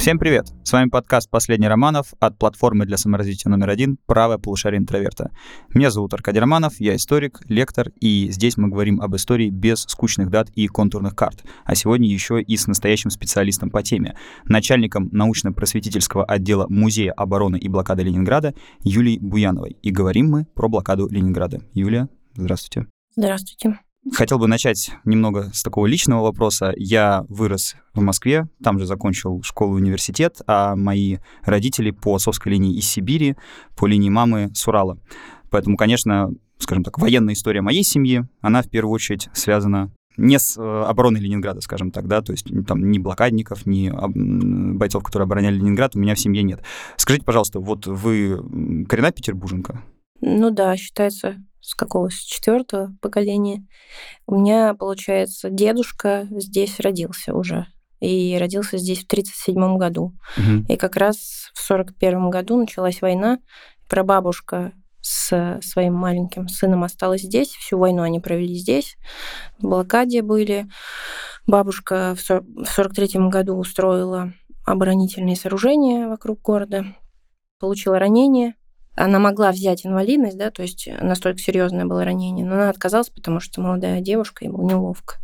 Всем привет! С вами подкаст «Последний Романов» от платформы для саморазвития номер один «Правое полушарие интроверта». Меня зовут Аркадий Романов, я историк, лектор, и здесь мы говорим об истории без скучных дат и контурных карт, а сегодня еще и с настоящим специалистом по теме, начальником научно-просветительского отдела Музея обороны и блокады Ленинграда Юлией Буяновой. И говорим мы про блокаду Ленинграда. Юлия, здравствуйте. Здравствуйте. Хотел бы начать немного с такого личного вопроса. Я вырос в Москве, там же закончил школу и университет, а мои родители по отцовской линии из Сибири, по линии мамы с Урала. Поэтому, конечно, скажем так, военная история моей семьи, она в первую очередь связана не с э, обороной Ленинграда, скажем так, да, то есть там ни блокадников, ни бойцов, которые обороняли Ленинград, у меня в семье нет. Скажите, пожалуйста, вот вы коренная петербурженка? Ну да, считается с какого, с четвертого поколения. У меня, получается, дедушка здесь родился уже. И родился здесь в 1937 году. Угу. И как раз в 1941 году началась война. Прабабушка с своим маленьким сыном осталась здесь. Всю войну они провели здесь. В блокаде были. Бабушка в 1943 году устроила оборонительные сооружения вокруг города. Получила ранение она могла взять инвалидность, да, то есть настолько серьезное было ранение, но она отказалась, потому что молодая девушка, ей было неловко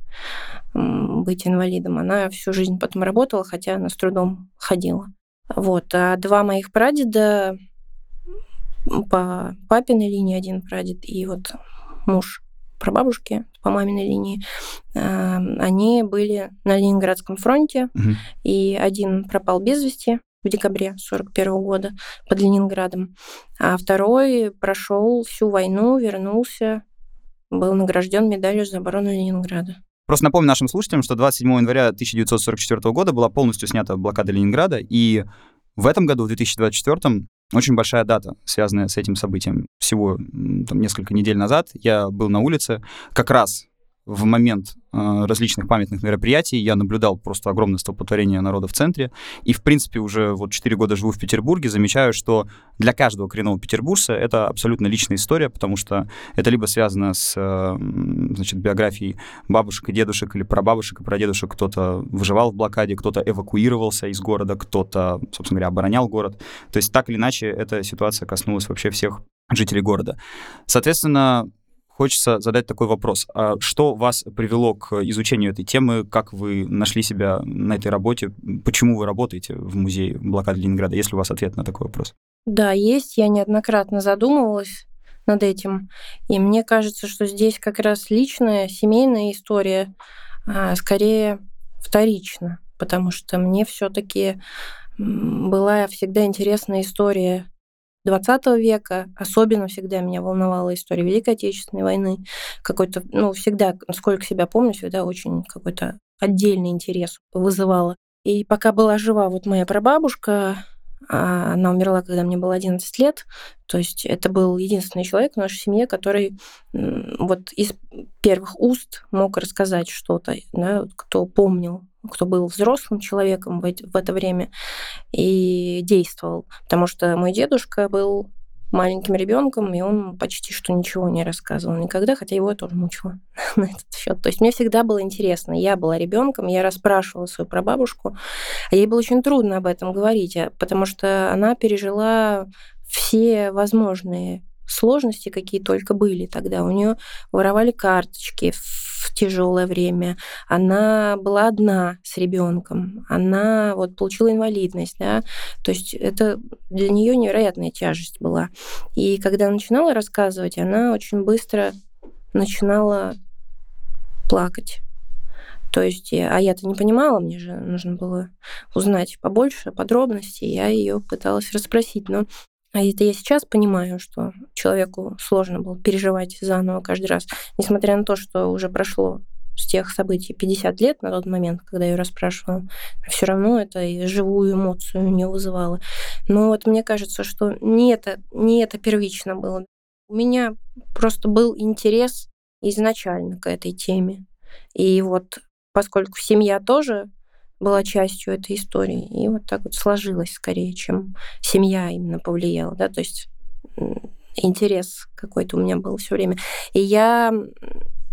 быть инвалидом. Она всю жизнь потом работала, хотя она с трудом ходила. Вот. А два моих прадеда по папиной линии, один прадед и вот муж прабабушки по маминой линии, а, они были на Ленинградском фронте, угу. и один пропал без вести, в декабре 1941 года под Ленинградом. А второй прошел всю войну, вернулся, был награжден медалью за оборону Ленинграда. Просто напомню нашим слушателям, что 27 января 1944 года была полностью снята блокада Ленинграда, и в этом году, в 2024, очень большая дата, связанная с этим событием. Всего там, несколько недель назад я был на улице, как раз в момент э, различных памятных мероприятий я наблюдал просто огромное столпотворение народа в центре. И, в принципе, уже вот 4 года живу в Петербурге, замечаю, что для каждого коренного петербуржца это абсолютно личная история, потому что это либо связано с э, значит, биографией бабушек и дедушек или прабабушек и прадедушек. Кто-то выживал в блокаде, кто-то эвакуировался из города, кто-то, собственно говоря, оборонял город. То есть так или иначе эта ситуация коснулась вообще всех жителей города. Соответственно, хочется задать такой вопрос. А что вас привело к изучению этой темы? Как вы нашли себя на этой работе? Почему вы работаете в музее блокады Ленинграда? Есть ли у вас ответ на такой вопрос? Да, есть. Я неоднократно задумывалась над этим. И мне кажется, что здесь как раз личная, семейная история а, скорее вторична, потому что мне все-таки была всегда интересна история 20 века. Особенно всегда меня волновала история Великой Отечественной войны. Какой-то, ну, всегда, насколько себя помню, всегда очень какой-то отдельный интерес вызывала. И пока была жива вот моя прабабушка, а она умерла, когда мне было 11 лет. То есть это был единственный человек в нашей семье, который вот из первых уст мог рассказать что-то, да, кто помнил кто был взрослым человеком в, это время и действовал. Потому что мой дедушка был маленьким ребенком, и он почти что ничего не рассказывал никогда, хотя его я тоже мучила на этот счет. То есть мне всегда было интересно. Я была ребенком, я расспрашивала свою прабабушку, а ей было очень трудно об этом говорить, а, потому что она пережила все возможные сложности, какие только были тогда. У нее воровали карточки тяжелое время. Она была одна с ребенком. Она вот получила инвалидность, да. То есть это для нее невероятная тяжесть была. И когда начинала рассказывать, она очень быстро начинала плакать. То есть, а я-то не понимала, мне же нужно было узнать побольше подробностей. Я ее пыталась расспросить, но а это я сейчас понимаю, что человеку сложно было переживать заново каждый раз, несмотря на то, что уже прошло с тех событий 50 лет на тот момент, когда я ее расспрашивала, все равно это и живую эмоцию не вызывало. Но вот мне кажется, что не это, не это первично было. У меня просто был интерес изначально к этой теме. И вот поскольку семья тоже была частью этой истории. И вот так вот сложилось скорее, чем семья именно повлияла, да, то есть интерес какой-то у меня был все время. И я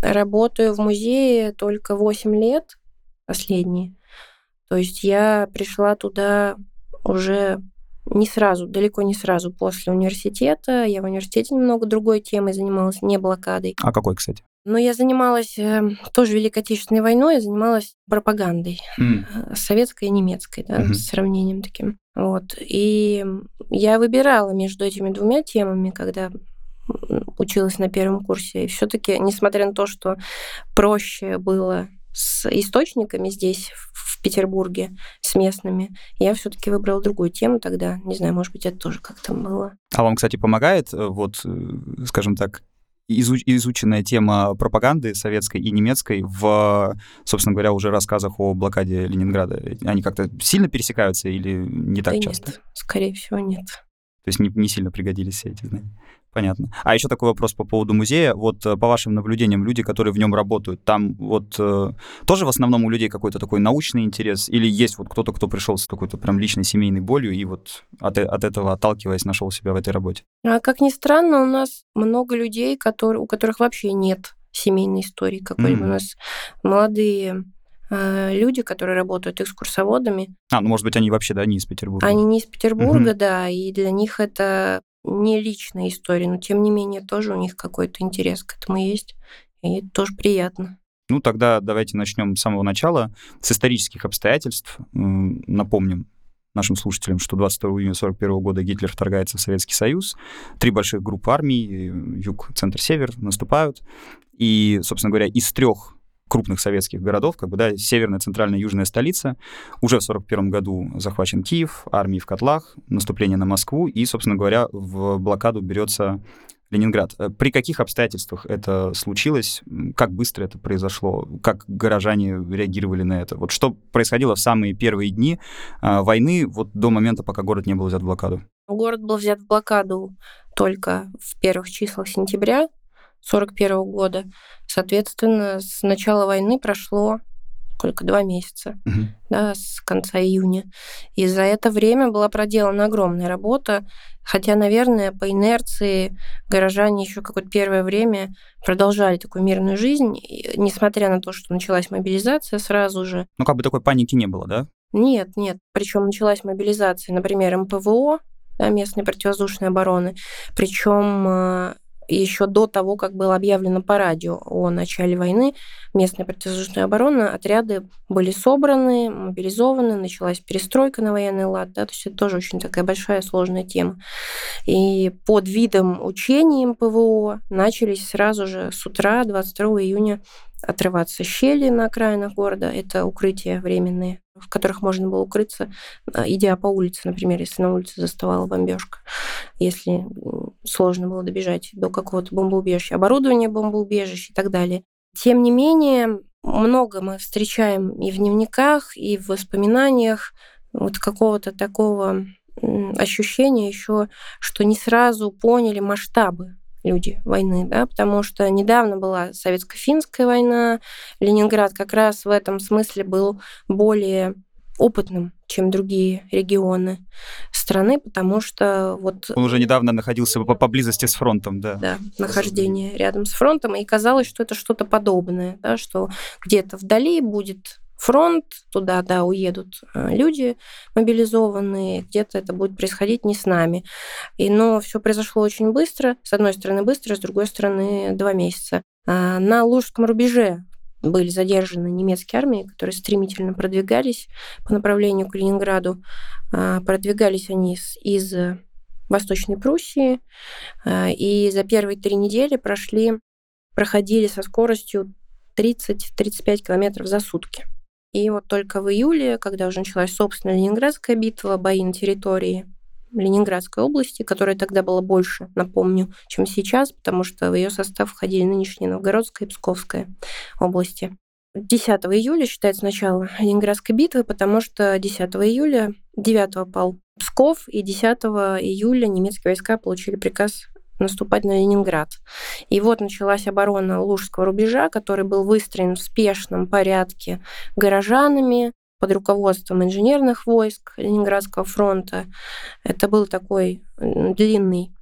работаю в музее только 8 лет последние. То есть я пришла туда уже не сразу, далеко не сразу после университета. Я в университете немного другой темой занималась, не блокадой. А какой, кстати? Но я занималась э, тоже Великой Отечественной войной, я занималась пропагандой mm. советской и немецкой, да, mm-hmm. с сравнением таким. Вот. И я выбирала между этими двумя темами, когда училась на первом курсе. И все-таки, несмотря на то, что проще было с источниками здесь, в Петербурге, с местными, я все-таки выбрала другую тему тогда. Не знаю, может быть, это тоже как-то было. А вам, кстати, помогает, э, вот, скажем так, изуч, изученная тема пропаганды советской и немецкой в, собственно говоря, уже рассказах о блокаде Ленинграда? Они как-то сильно пересекаются или не так да часто? Нет, скорее всего, нет. То есть не, не сильно пригодились все эти знания? Понятно. А еще такой вопрос по поводу музея. Вот э, по вашим наблюдениям, люди, которые в нем работают, там вот э, тоже в основном у людей какой-то такой научный интерес? Или есть вот кто-то, кто пришел с какой-то прям личной семейной болью и вот от, от этого, отталкиваясь, нашел себя в этой работе? А как ни странно, у нас много людей, которые, у которых вообще нет семейной истории какой-либо. Mm. У нас молодые э, люди, которые работают экскурсоводами. А, ну, может быть, они вообще, да, не из Петербурга? Они не из Петербурга, mm-hmm. да, и для них это не личная история, но тем не менее тоже у них какой-то интерес к этому есть, и это тоже приятно. Ну, тогда давайте начнем с самого начала, с исторических обстоятельств. Напомним нашим слушателям, что 22 июня 1941 года Гитлер вторгается в Советский Союз. Три больших группы армий, юг, центр, север, наступают. И, собственно говоря, из трех крупных советских городов, как бы, да, северная, центральная, южная столица. Уже в 1941 году захвачен Киев, армии в котлах, наступление на Москву, и, собственно говоря, в блокаду берется Ленинград. Э, при каких обстоятельствах это случилось? Как быстро это произошло? Как горожане реагировали на это? Вот что происходило в самые первые дни э, войны, вот до момента, пока город не был взят в блокаду? Город был взят в блокаду только в первых числах сентября 1941 года. Соответственно, с начала войны прошло сколько, два месяца, угу. да, с конца июня. И за это время была проделана огромная работа, хотя, наверное, по инерции горожане еще какое-то первое время продолжали такую мирную жизнь, несмотря на то, что началась мобилизация сразу же. Ну, как бы такой паники не было, да? Нет, нет. Причем началась мобилизация, например, МПВО, да, местной противовоздушной обороны. Причем э, еще до того, как было объявлено по радио о начале войны, местная противовоздушная оборона, отряды были собраны, мобилизованы, началась перестройка на военный лад, да, то есть это тоже очень такая большая сложная тема. И под видом учений ПВО начались сразу же с утра 22 июня отрываться щели на окраинах города. Это укрытия временные, в которых можно было укрыться, а, идя по улице, например, если на улице заставала бомбежка, если сложно было добежать до какого-то бомбоубежища, оборудование бомбоубежищ и так далее. Тем не менее, много мы встречаем и в дневниках, и в воспоминаниях вот какого-то такого ощущения еще, что не сразу поняли масштабы люди войны, да, потому что недавно была советско-финская война, Ленинград как раз в этом смысле был более опытным, чем другие регионы страны, потому что вот... Он уже недавно находился по поблизости с фронтом, да. Да, нахождение рядом с фронтом, и казалось, что это что-то подобное, да, что где-то вдали будет фронт, туда, да, уедут э, люди мобилизованные, где-то это будет происходить не с нами. И, но все произошло очень быстро, с одной стороны быстро, с другой стороны два месяца. А на Лужском рубеже были задержаны немецкие армии, которые стремительно продвигались по направлению к Ленинграду. А, продвигались они из Восточной Пруссии, а, и за первые три недели прошли, проходили со скоростью 30-35 километров за сутки. И вот только в июле, когда уже началась, собственно, Ленинградская битва, бои на территории Ленинградской области, которая тогда была больше, напомню, чем сейчас, потому что в ее состав входили нынешние Новгородская и Псковская области. 10 июля считается начало Ленинградской битвы, потому что 10 июля 9 пал Псков, и 10 июля немецкие войска получили приказ наступать на Ленинград. И вот началась оборона Лужского рубежа, который был выстроен в спешном порядке горожанами под руководством инженерных войск Ленинградского фронта. Это был такой длинный,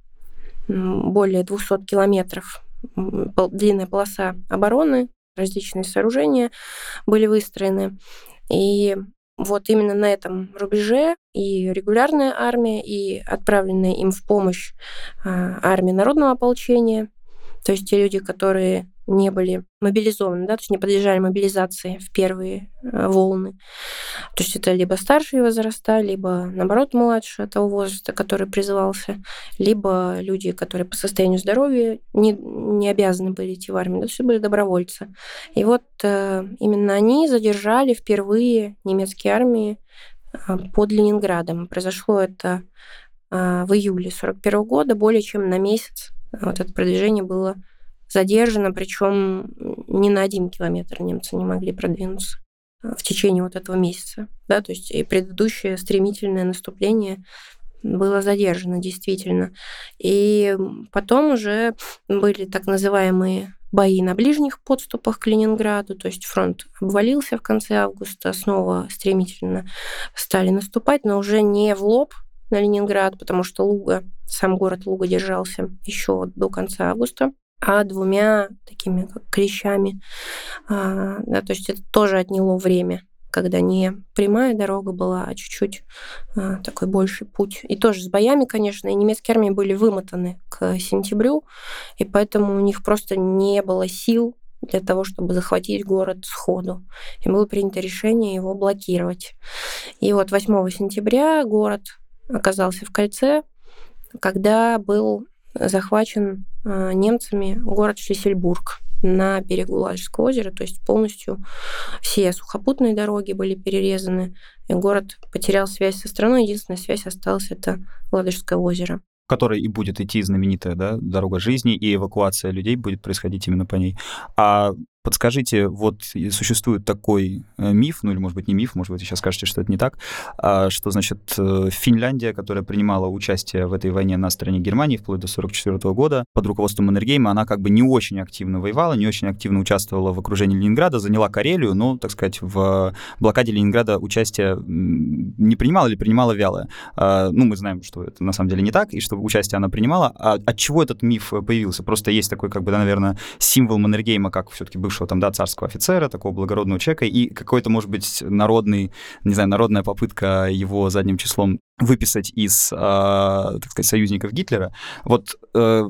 более 200 километров, длинная полоса обороны, различные сооружения были выстроены. И вот именно на этом рубеже и регулярная армия, и отправленная им в помощь а, армия народного ополчения, то есть те люди, которые не были мобилизованы, да, то есть не подлежали мобилизации в первые э, волны. То есть это либо старшие возраста, либо, наоборот, младше того возраста, который призывался, либо люди, которые по состоянию здоровья не, не обязаны были идти в армию, да, все были добровольцы. И вот э, именно они задержали впервые немецкие армии э, под Ленинградом. Произошло это в июле 1941 года, более чем на месяц вот это продвижение было задержано, причем ни на один километр немцы не могли продвинуться в течение вот этого месяца. Да, то есть и предыдущее стремительное наступление было задержано действительно. И потом уже были так называемые бои на ближних подступах к Ленинграду, то есть фронт обвалился в конце августа, снова стремительно стали наступать, но уже не в лоб на Ленинград, потому что Луга, сам город Луга держался еще до конца августа а двумя такими как клещами. А, да, то есть это тоже отняло время, когда не прямая дорога была, а чуть-чуть а, такой больший путь. И тоже с боями, конечно, и немецкие армии были вымотаны к сентябрю, и поэтому у них просто не было сил для того, чтобы захватить город сходу. И было принято решение его блокировать. И вот 8 сентября город оказался в кольце, когда был захвачен э, немцами город Шлиссельбург на берегу Ладожского озера, то есть полностью все сухопутные дороги были перерезаны, и город потерял связь со страной, единственная связь осталась это Ладожское озеро. Которой и будет идти знаменитая да, дорога жизни, и эвакуация людей будет происходить именно по ней. А Подскажите, вот существует такой э, миф, ну или, может быть, не миф, может быть, вы сейчас скажете, что это не так, а, что, значит, э, Финляндия, которая принимала участие в этой войне на стороне Германии вплоть до 1944 года под руководством Маннергейма, она как бы не очень активно воевала, не очень активно участвовала в окружении Ленинграда, заняла Карелию, но, так сказать, в блокаде Ленинграда участие не принимала или принимала вялое. А, ну, мы знаем, что это на самом деле не так, и что участие она принимала. А от чего этот миф появился? Просто есть такой, как бы, да, наверное, символ Маннергейма, как все-таки бывший бывшего там, да, царского офицера, такого благородного человека, и какой-то, может быть, народный, не знаю, народная попытка его задним числом выписать из, э, так сказать, союзников Гитлера. Вот э,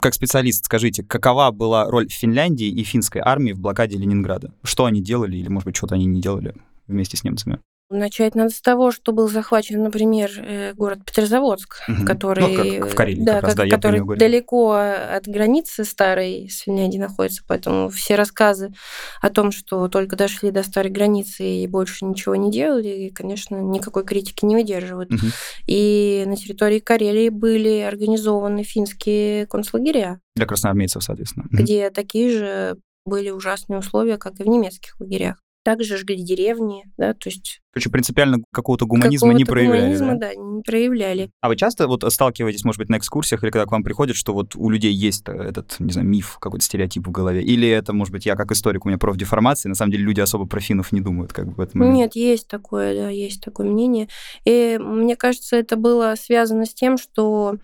как специалист, скажите, какова была роль Финляндии и финской армии в блокаде Ленинграда? Что они делали или, может быть, что-то они не делали вместе с немцами? Начать надо с того, что был захвачен, например, э, город Петрозаводск, угу. который, ну, в Карелии, да, как раз, да, который далеко от границы старой с Финляндией находится, поэтому все рассказы о том, что только дошли до старой границы и больше ничего не делали, конечно, никакой критики не выдерживают. Угу. И на территории Карелии были организованы финские концлагеря. Для красноармейцев, соответственно. Где угу. такие же были ужасные условия, как и в немецких лагерях. Также жгли деревни, да, то есть... Короче, принципиально какого-то гуманизма какого не проявляли, гуманизма, да? да, не проявляли. А вы часто вот сталкиваетесь, может быть, на экскурсиях или когда к вам приходят, что вот у людей есть этот, не знаю, миф, какой-то стереотип в голове? Или это, может быть, я как историк, у меня профдеформация, на самом деле люди особо про финнов не думают как бы в этом момент? Нет, есть такое, да, есть такое мнение. И мне кажется, это было связано с тем, что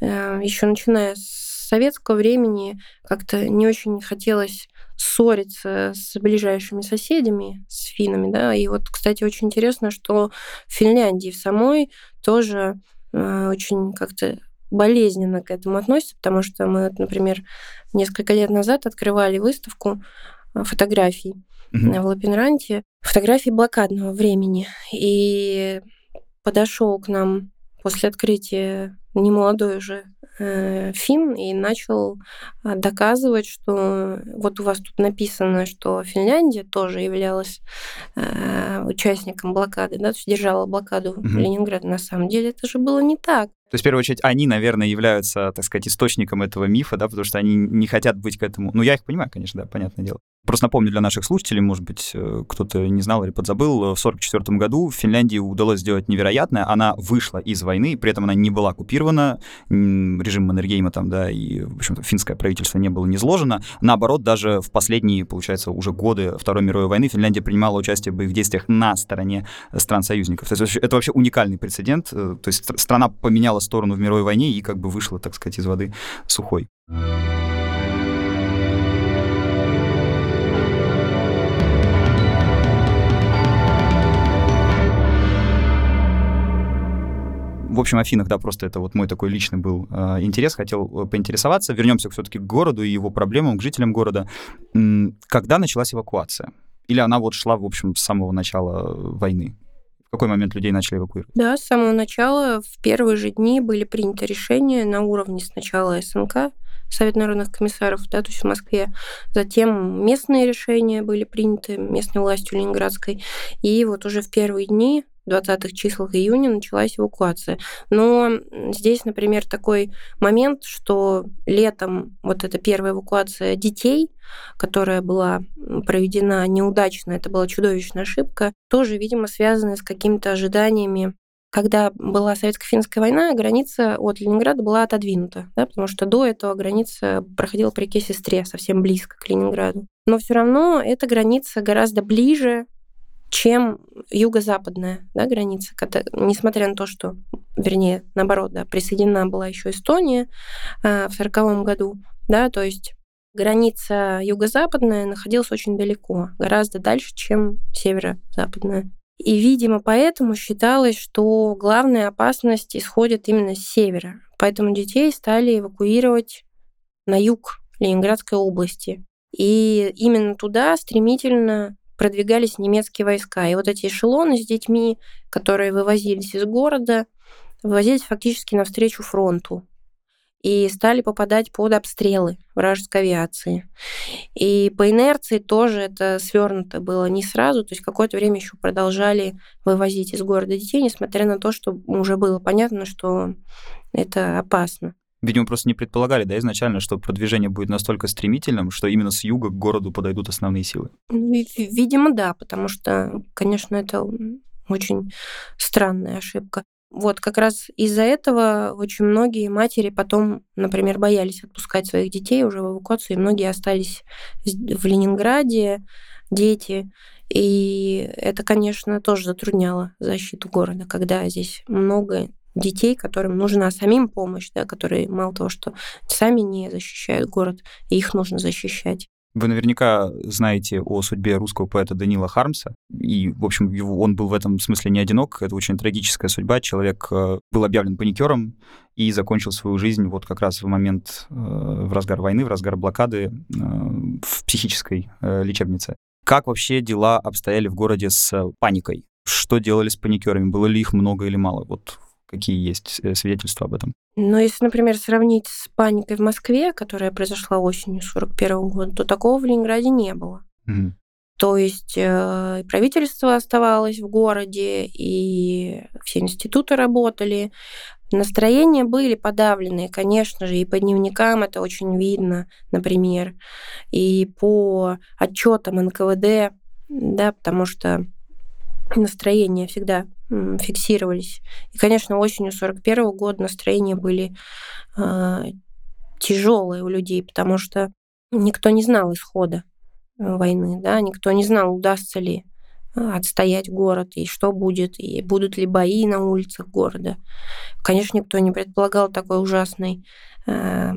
э, еще начиная с советского времени как-то не очень хотелось ссориться с ближайшими соседями, с финами, да, и вот, кстати, очень интересно, что в Финляндии в самой тоже э, очень как-то болезненно к этому относятся, потому что мы, например, несколько лет назад открывали выставку э, фотографий mm-hmm. в Лапинранте, фотографии блокадного времени, и подошел к нам после открытия немолодой уже фин и начал а, доказывать, что вот у вас тут написано, что Финляндия тоже являлась э, участником блокады, да, то есть держала блокаду угу. Ленинграда. На самом деле это же было не так. То есть, в первую очередь, они, наверное, являются, так сказать, источником этого мифа, да, потому что они не хотят быть к этому. Ну, я их понимаю, конечно, да, понятное дело. Просто напомню для наших слушателей, может быть, э, кто-то не знал или подзабыл, в 1944 году в Финляндии удалось сделать невероятное. Она вышла из войны, при этом она не была оккупирована, режим Маннергейма там, да, и, в общем-то, финское правительство не было низложено. Наоборот, даже в последние, получается, уже годы Второй мировой войны Финляндия принимала участие в боевых действиях на стороне стран-союзников. То есть это вообще уникальный прецедент. Э, то есть страна поменяла поменяла сторону в мировой войне и как бы вышла, так сказать, из воды сухой. в общем, Афинах, да, просто это вот мой такой личный был э, интерес, хотел э, поинтересоваться. Вернемся все-таки к городу и его проблемам, к жителям города. Когда началась эвакуация? Или она вот шла, в общем, с самого начала э, войны? В какой момент людей начали эвакуировать? Да, с самого начала, в первые же дни были приняты решения на уровне сначала СНК, Совет народных комиссаров, да, то есть в Москве. Затем местные решения были приняты местной властью Ленинградской. И вот уже в первые дни 20-х числах июня началась эвакуация. Но здесь, например, такой момент, что летом вот эта первая эвакуация детей, которая была проведена неудачно, это была чудовищная ошибка, тоже, видимо, связанная с какими-то ожиданиями когда была советско-финская война, граница от Ленинграда была отодвинута, да, потому что до этого граница проходила по реке Сестре, совсем близко к Ленинграду. Но все равно эта граница гораздо ближе, чем юго-западная да, граница, несмотря на то, что, вернее, наоборот, да, присоединена была еще Эстония э, в сороковом году, да, то есть граница юго-западная находилась очень далеко, гораздо дальше, чем северо-западная. И, видимо, поэтому считалось, что главная опасность исходит именно с севера. Поэтому детей стали эвакуировать на юг Ленинградской области. И именно туда стремительно продвигались немецкие войска. И вот эти эшелоны с детьми, которые вывозились из города, вывозились фактически навстречу фронту и стали попадать под обстрелы вражеской авиации. И по инерции тоже это свернуто было не сразу, то есть какое-то время еще продолжали вывозить из города детей, несмотря на то, что уже было понятно, что это опасно. Видимо, просто не предполагали, да, изначально, что продвижение будет настолько стремительным, что именно с юга к городу подойдут основные силы. Ну, видимо, да, потому что, конечно, это очень странная ошибка. Вот как раз из-за этого очень многие матери потом, например, боялись отпускать своих детей уже в эвакуацию, и многие остались в Ленинграде, дети. И это, конечно, тоже затрудняло защиту города, когда здесь много детей, которым нужна самим помощь, да, которые мало того, что сами не защищают город, их нужно защищать. Вы наверняка знаете о судьбе русского поэта Данила Хармса, и, в общем, его, он был в этом смысле не одинок, это очень трагическая судьба. Человек э, был объявлен паникером и закончил свою жизнь вот как раз в момент, э, в разгар войны, в разгар блокады э, в психической лечебнице. Как вообще дела обстояли в городе с паникой? Что делали с паникерами? Было ли их много или мало? Вот Какие есть э, свидетельства об этом? Ну, если, например, сравнить с паникой в Москве, которая произошла осенью 41 года, то такого в Ленинграде не было. Угу. То есть э, правительство оставалось в городе, и все институты работали. Настроения были подавленные, конечно же, и по дневникам это очень видно, например, и по отчетам НКВД, да, потому что настроения всегда фиксировались. И, конечно, осенью 41 года настроения были э, тяжелые у людей, потому что никто не знал исхода э, войны, да, никто не знал, удастся ли а, отстоять город, и что будет, и будут ли бои на улицах города. Конечно, никто не предполагал такой ужасной э,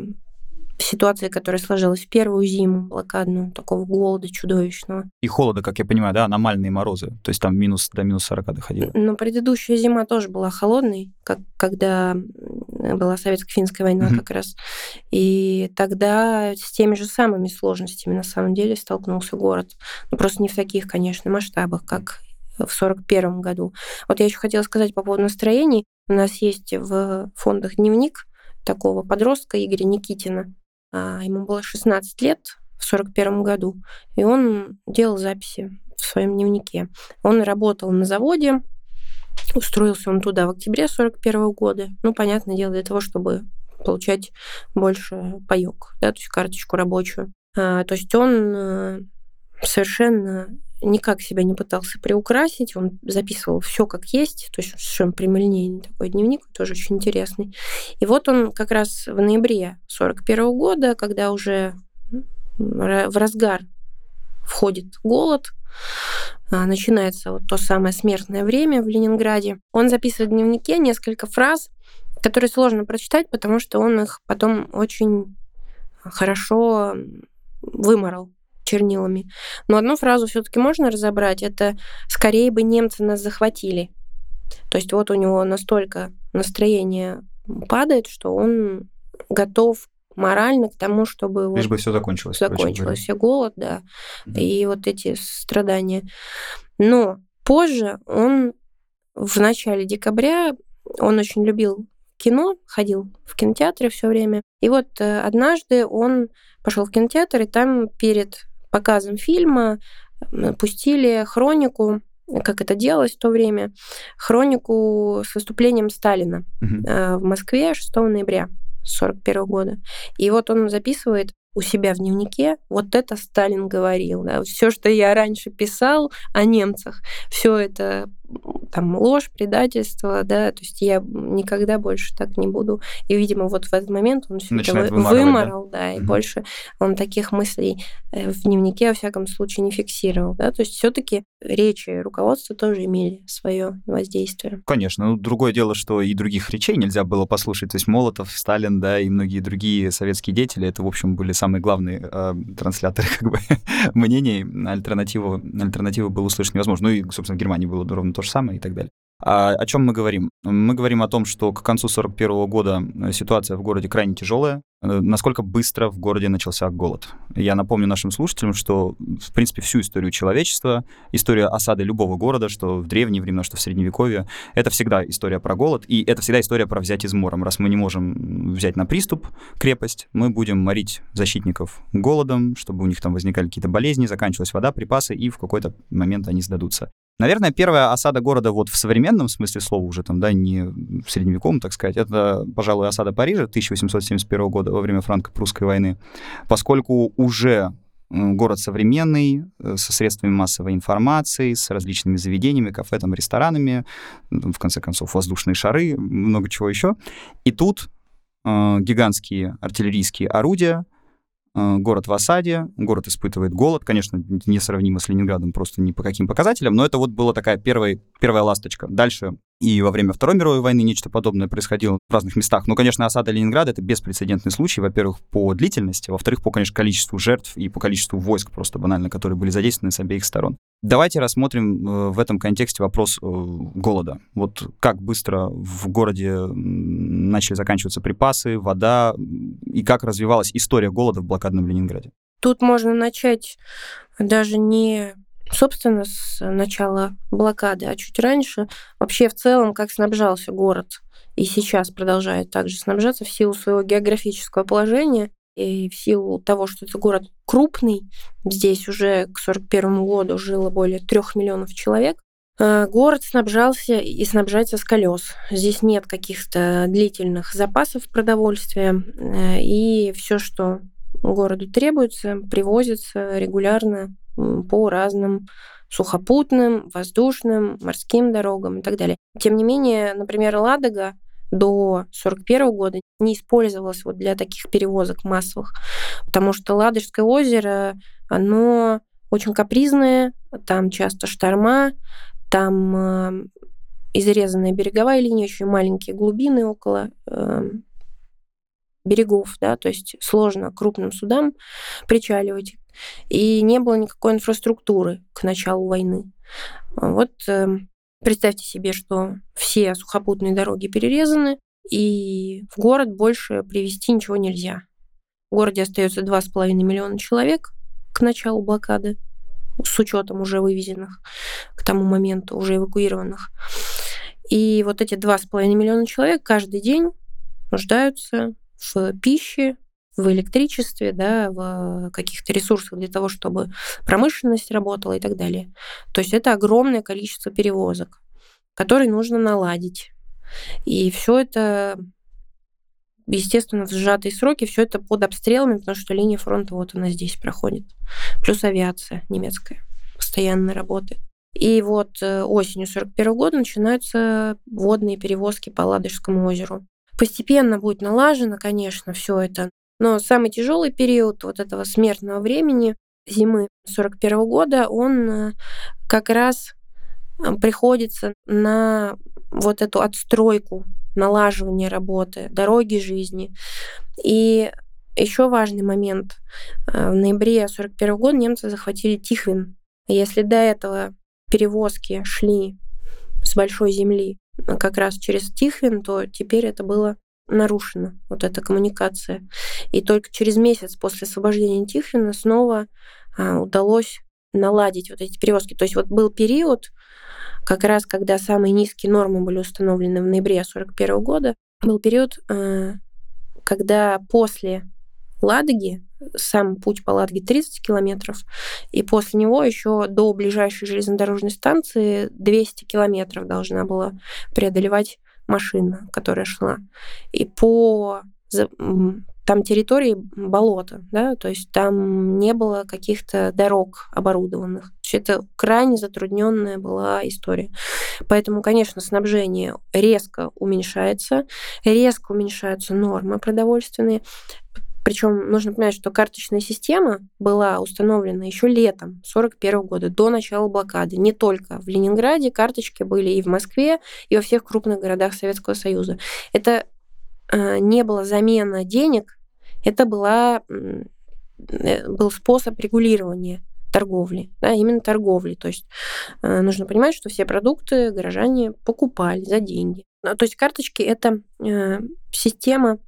ситуации, которая сложилась в первую зиму блокадную, такого голода чудовищного. И холода, как я понимаю, да, аномальные морозы, то есть там минус до минус 40 доходило. Но предыдущая зима тоже была холодной, как когда была советско-финская война mm-hmm. как раз. И тогда с теми же самыми сложностями на самом деле столкнулся город. Ну, просто не в таких, конечно, масштабах, как в 1941 году. Вот я еще хотела сказать по поводу настроений. У нас есть в фондах дневник такого подростка Игоря Никитина. А, ему было 16 лет в 41 году, и он делал записи в своем дневнике. Он работал на заводе, устроился он туда в октябре 41 года. Ну, понятное дело, для того, чтобы получать больше паёк, да, то есть карточку рабочую. А, то есть он э, совершенно никак себя не пытался приукрасить, он записывал все как есть, то есть совершенно прямолинейный такой дневник, тоже очень интересный. И вот он как раз в ноябре 41 года, когда уже в разгар входит голод, а, начинается вот то самое смертное время в Ленинграде, он записывает в дневнике несколько фраз, которые сложно прочитать, потому что он их потом очень хорошо выморал чернилами. Но одну фразу все-таки можно разобрать. Это «скорее бы немцы нас захватили». То есть вот у него настолько настроение падает, что он готов морально к тому, чтобы... Лишь вот бы все закончилось. Закончилось. И голод, да. Mm-hmm. И вот эти страдания. Но позже он в начале декабря, он очень любил кино, ходил в кинотеатры все время. И вот э, однажды он пошел в кинотеатр, и там перед показом фильма пустили хронику как это делалось в то время, хронику с выступлением Сталина угу. в Москве 6 ноября 1941 года. И вот он записывает у себя в дневнике, вот это Сталин говорил. Да? Все, что я раньше писал о немцах, все это там ложь, предательство, да, то есть я никогда больше так не буду. И, видимо, вот в этот момент он все это выморал, да, да и угу. больше он таких мыслей э, в дневнике, во всяком случае, не фиксировал, да, то есть все-таки речи руководства тоже имели свое воздействие. Конечно, ну, другое дело, что и других речей нельзя было послушать, то есть Молотов, Сталин, да, и многие другие советские деятели, это, в общем, были самые главные э, трансляторы как бы мнений, альтернативу, альтернативу было услышать невозможно. Ну и, собственно, в Германии было ровно то же самое и так далее. А о чем мы говорим? Мы говорим о том, что к концу 1941 года э, ситуация в городе крайне тяжелая. Э, насколько быстро в городе начался голод? Я напомню нашим слушателям, что, в принципе, всю историю человечества, историю осады любого города, что в древние времена, что в Средневековье, это всегда история про голод, и это всегда история про взять измором. Раз мы не можем взять на приступ крепость, мы будем морить защитников голодом, чтобы у них там возникали какие-то болезни, заканчивалась вода, припасы, и в какой-то момент они сдадутся. Наверное, первая осада города вот в современном смысле слова уже там, да, не в средневековом, так сказать, это, пожалуй, осада Парижа 1871 года во время франко-прусской войны, поскольку уже город современный, э, со средствами массовой информации, с различными заведениями, кафе, там, ресторанами, в конце концов, воздушные шары, много чего еще. И тут э, гигантские артиллерийские орудия, Э, город в осаде, город испытывает голод, конечно, несравнимо с Ленинградом просто ни по каким показателям, но это вот была такая первая, первая ласточка. Дальше и во время Второй мировой войны нечто подобное происходило в разных местах. Но, конечно, осада Ленинграда — это беспрецедентный случай, во-первых, по длительности, во-вторых, по, конечно, количеству жертв и по количеству войск просто банально, которые были задействованы с обеих сторон. Давайте рассмотрим э, в этом контексте вопрос э, голода. Вот как быстро в городе начали заканчиваться припасы, вода, и как развивалась история голода в блокадном Ленинграде? Тут можно начать даже не собственно, с начала блокады, а чуть раньше вообще в целом, как снабжался город и сейчас продолжает также снабжаться в силу своего географического положения и в силу того, что это город крупный, здесь уже к 1941 году жило более трех миллионов человек, э, город снабжался и снабжается с колес. Здесь нет каких-то длительных запасов продовольствия, э, и все, что городу требуется, привозится регулярно по разным сухопутным, воздушным, морским дорогам и так далее. Тем не менее, например, Ладога до 1941 года не использовалась вот для таких перевозок массовых, потому что Ладожское озеро, оно очень капризное, там часто шторма, там э, изрезанная береговая линия, очень маленькие глубины около э, берегов, да, то есть сложно крупным судам причаливать и не было никакой инфраструктуры к началу войны. Вот э, представьте себе, что все сухопутные дороги перерезаны, и в город больше привезти ничего нельзя. В городе остается 2,5 миллиона человек к началу блокады, с учетом уже вывезенных к тому моменту, уже эвакуированных. И вот эти 2,5 миллиона человек каждый день нуждаются в пище, в электричестве, да, в каких-то ресурсах для того, чтобы промышленность работала и так далее. То есть это огромное количество перевозок, которые нужно наладить. И все это, естественно, в сжатые сроки, все это под обстрелами, потому что линия фронта вот она здесь проходит. Плюс авиация немецкая постоянно работает. И вот э, осенью 41 года начинаются водные перевозки по Ладожскому озеру. Постепенно будет налажено, конечно, все это. Но самый тяжелый период вот этого смертного времени, зимы 41 года, он э, как раз э, приходится на вот эту отстройку, налаживание работы, дороги жизни. И еще важный момент. Э, в ноябре 41 года немцы захватили Тихвин. Если до этого перевозки шли с большой земли как раз через Тихвин, то теперь это было нарушена вот эта коммуникация. И только через месяц после освобождения Тихвина снова а, удалось наладить вот эти перевозки. То есть вот был период, как раз когда самые низкие нормы были установлены в ноябре 1941 года, был период, а, когда после Ладоги, сам путь по Ладоге 30 километров, и после него еще до ближайшей железнодорожной станции 200 километров должна была преодолевать машина, которая шла. И по там территории болота, да, то есть там не было каких-то дорог оборудованных. Это крайне затрудненная была история. Поэтому, конечно, снабжение резко уменьшается, резко уменьшаются нормы продовольственные. Причем нужно понимать, что карточная система была установлена еще летом 1941 года, до начала блокады. Не только в Ленинграде карточки были и в Москве, и во всех крупных городах Советского Союза. Это э, не была замена денег, это была, э, был способ регулирования торговли, да, именно торговли. То есть э, нужно понимать, что все продукты горожане покупали за деньги. То есть карточки это э, система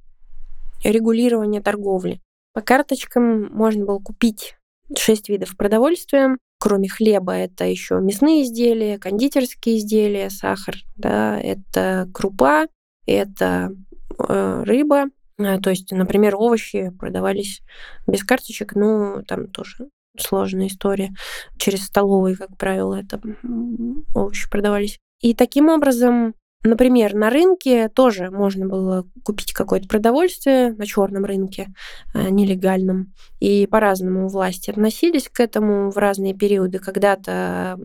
регулирования торговли. По карточкам можно было купить шесть видов продовольствия. Кроме хлеба, это еще мясные изделия, кондитерские изделия, сахар, да, это крупа, это э, рыба. Э, то есть, например, овощи продавались без карточек, ну, там тоже сложная история. Через столовые, как правило, это овощи продавались. И таким образом Например, на рынке тоже можно было купить какое-то продовольствие на черном рынке, э, нелегальном. И по-разному власти относились к этому в разные периоды. Когда-то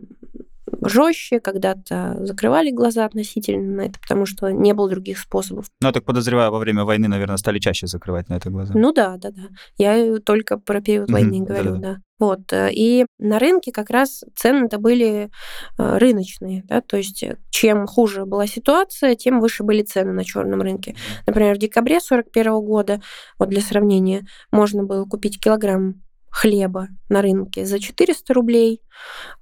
жестче, когда-то закрывали глаза относительно на это, потому что не было других способов. Ну, я так подозреваю, во время войны, наверное, стали чаще закрывать на это глаза. Ну да, да, да. Я только про период войны mm-hmm, говорю, да. да. Вот. Э, и на рынке как раз цены-то были э, рыночные. Да? То есть э, чем хуже была ситуация, тем выше были цены на черном рынке. Например, в декабре 1941 года, вот для сравнения, можно было купить килограмм хлеба на рынке за 400 рублей,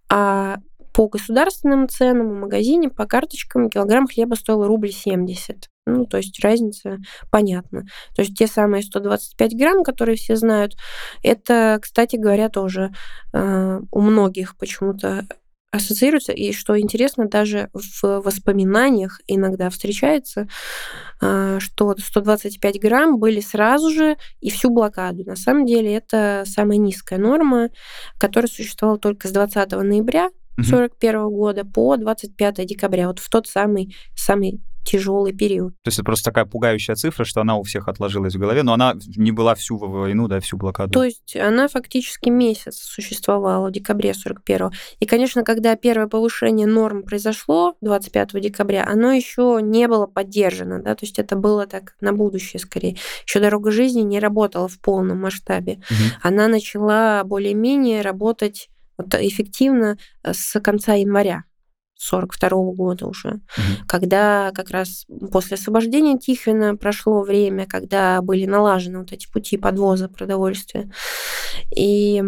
а по государственным ценам в магазине по карточкам килограмм хлеба стоил рубль 70. Ну, то есть разница понятна. То есть те самые 125 грамм, которые все знают, это, кстати говоря, тоже э, у многих почему-то ассоциируется, и что интересно, даже в воспоминаниях иногда встречается, э, что 125 грамм были сразу же и всю блокаду. На самом деле это самая низкая норма, которая существовала только с 20 ноября 1941 года по 25 декабря, вот в тот самый, самый тяжелый период. То есть это просто такая пугающая цифра, что она у всех отложилась в голове, но она не была всю войну, да, всю блокаду. То есть она фактически месяц существовала в декабре 41 И, конечно, когда первое повышение норм произошло 25 декабря, оно еще не было поддержано, да, то есть это было так на будущее скорее. Еще дорога жизни не работала в полном масштабе. Угу. Она начала более-менее работать вот эффективно э, с конца января 42 -го года уже, угу. когда как раз после освобождения Тихвина прошло время, когда были налажены вот эти пути подвоза продовольствия. И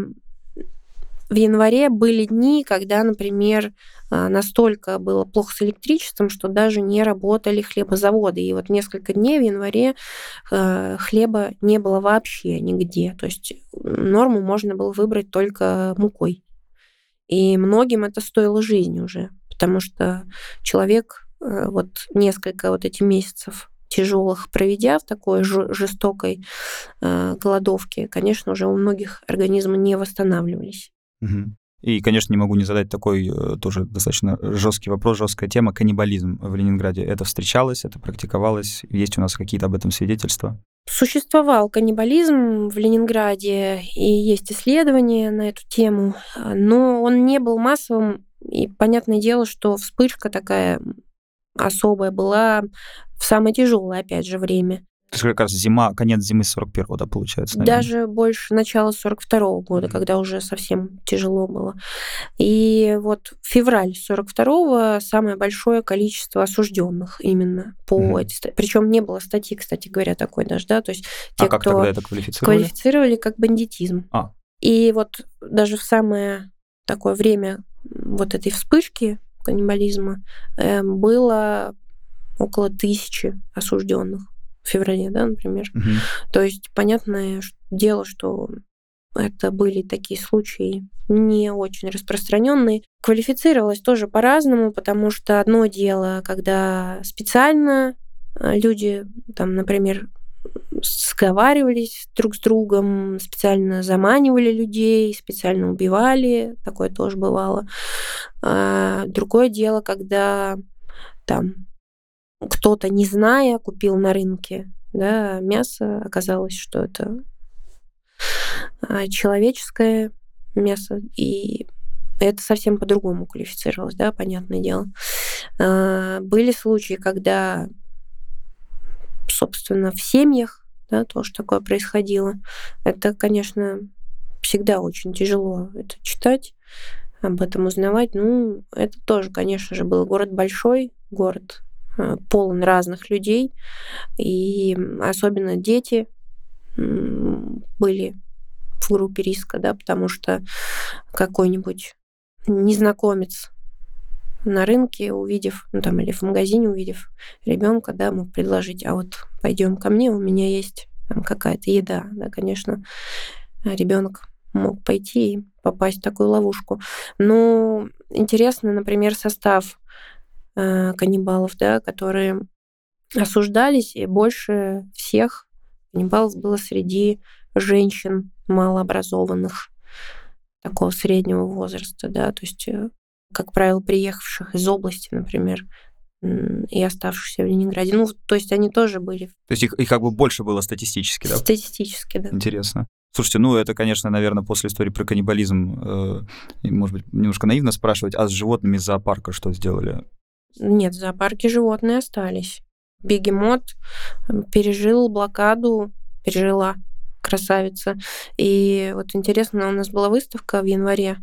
в январе были дни, когда, например, э, настолько было плохо с электричеством, что даже не работали хлебозаводы. И вот несколько дней в январе э, хлеба не было вообще нигде. То есть норму можно было выбрать только мукой. И многим это стоило жизни уже, потому что человек э, вот несколько вот этих месяцев тяжелых проведя в такой жестокой э, голодовке, конечно, уже у многих организмы не восстанавливались. Угу. И, конечно, не могу не задать такой э, тоже достаточно жесткий вопрос, жесткая тема каннибализм в Ленинграде. Это встречалось, это практиковалось? Есть у нас какие-то об этом свидетельства? Существовал каннибализм в Ленинграде, и есть исследования на эту тему, но он не был массовым, и понятное дело, что вспышка такая особая была в самое тяжелое, опять же, время. Как раз зима, конец зимы 41-го, да, получается? Наверное. Даже больше начала 42-го года, mm-hmm. когда уже совсем тяжело было. И вот февраль 42-го самое большое количество осужденных именно по mm-hmm. этой Причем не было статьи, кстати говоря, такой даже, да, то есть те, а как кто тогда это квалифицировали? Квалифицировали как бандитизм. А. И вот даже в самое такое время вот этой вспышки каннибализма э, было около тысячи осужденных в феврале, да, например. Мгм. То есть понятное дело, что это были такие случаи не очень распространенные. Квалифицировалось тоже по-разному, потому что одно дело, когда специально э, люди, там, например, сговаривались друг с другом, специально заманивали людей, специально убивали, такое тоже бывало. А другое дело, когда там кто-то, не зная, купил на рынке да, мясо, оказалось, что это а, человеческое мясо, и это совсем по-другому квалифицировалось, да, понятное дело. А, Были случаи, когда, собственно, в семьях да, тоже такое происходило. Это, конечно, всегда очень тяжело это читать, об этом узнавать. Ну, это тоже, конечно же, был город большой, город полон разных людей, и особенно дети были в группе риска, да, потому что какой-нибудь незнакомец на рынке, увидев, ну там или в магазине увидев ребенка, да, мог предложить, а вот пойдем ко мне, у меня есть там какая-то еда, да, конечно, ребенок мог пойти и попасть в такую ловушку. Но интересно, например, состав э, каннибалов, да, которые осуждались, и больше всех каннибалов было среди женщин малообразованных такого среднего возраста, да, то есть, э, как правило, приехавших из области, например, и оставшихся в Ленинграде. Ну, то есть они тоже были То есть их, их как бы больше было статистически, да? статистически, да. Интересно. Слушайте, ну это, конечно, наверное, после истории про каннибализм, э, может быть, немножко наивно спрашивать, а с животными из зоопарка что сделали? Нет, в зоопарке животные остались. Бегемот м, пережил блокаду, пережила красавица. И вот интересно, у нас была выставка в январе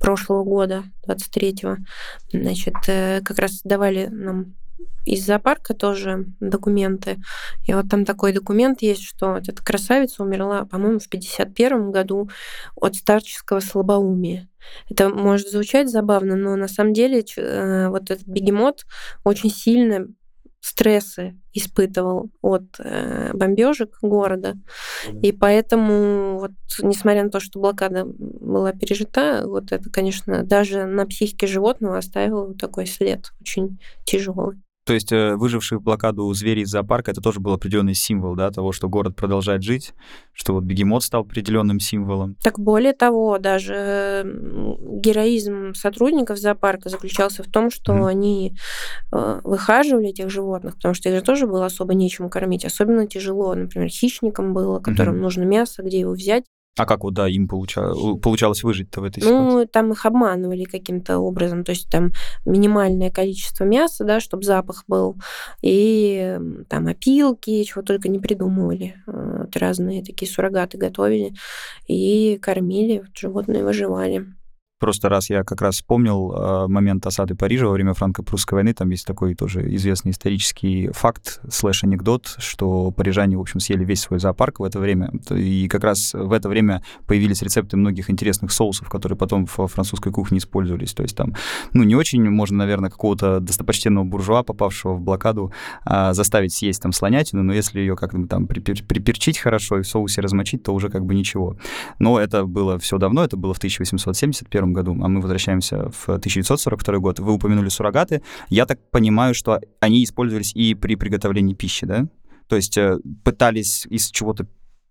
прошлого года, 23-го. Значит, э, как раз давали нам из зоопарка тоже документы. И вот там такой документ есть, что эта красавица умерла, по-моему, в 51 году от старческого слабоумия. Это может звучать забавно, но на самом деле э, вот этот бегемот очень сильно стрессы испытывал от э, бомбежек города. И поэтому, вот, несмотря на то, что блокада была пережита, вот это, конечно, даже на психике животного оставило такой след очень тяжелый. То есть э, выжившие в блокаду звери из зоопарка, это тоже был определенный символ, да, того, что город продолжает жить, что вот бегемот стал определенным символом. Так более того, даже героизм сотрудников зоопарка заключался в том, что Мгм. они э, выхаживали этих животных, потому что их же тоже было особо нечем кормить. Особенно тяжело, например, хищникам было, которым Мгм. нужно мясо, где его взять. А как вот, да, им получа- получалось выжить-то в этой ситуации? Ну, там их обманывали каким-то образом, то есть там минимальное количество мяса, да, чтобы запах был, и там опилки, чего только не придумывали. Э, вот разные такие суррогаты готовили и кормили, вот животные выживали. Просто раз я как раз вспомнил э, момент осады Парижа во время франко-прусской войны, там есть такой тоже известный исторический факт, слэш-анекдот, что парижане, в общем, съели весь свой зоопарк в это время. И как раз в это время появились рецепты многих интересных соусов, которые потом в французской кухне использовались. То есть там, ну, не очень можно, наверное, какого-то достопочтенного буржуа, попавшего в блокаду, а, заставить съесть там слонятину, но если ее как-то там припер- приперчить хорошо и в соусе размочить, то уже как бы ничего. Но это было все давно, это было в 1871 году, а мы возвращаемся в 1942 год. Вы упомянули суррогаты. Я так понимаю, что они использовались и при приготовлении пищи, да? То есть э, пытались из чего-то,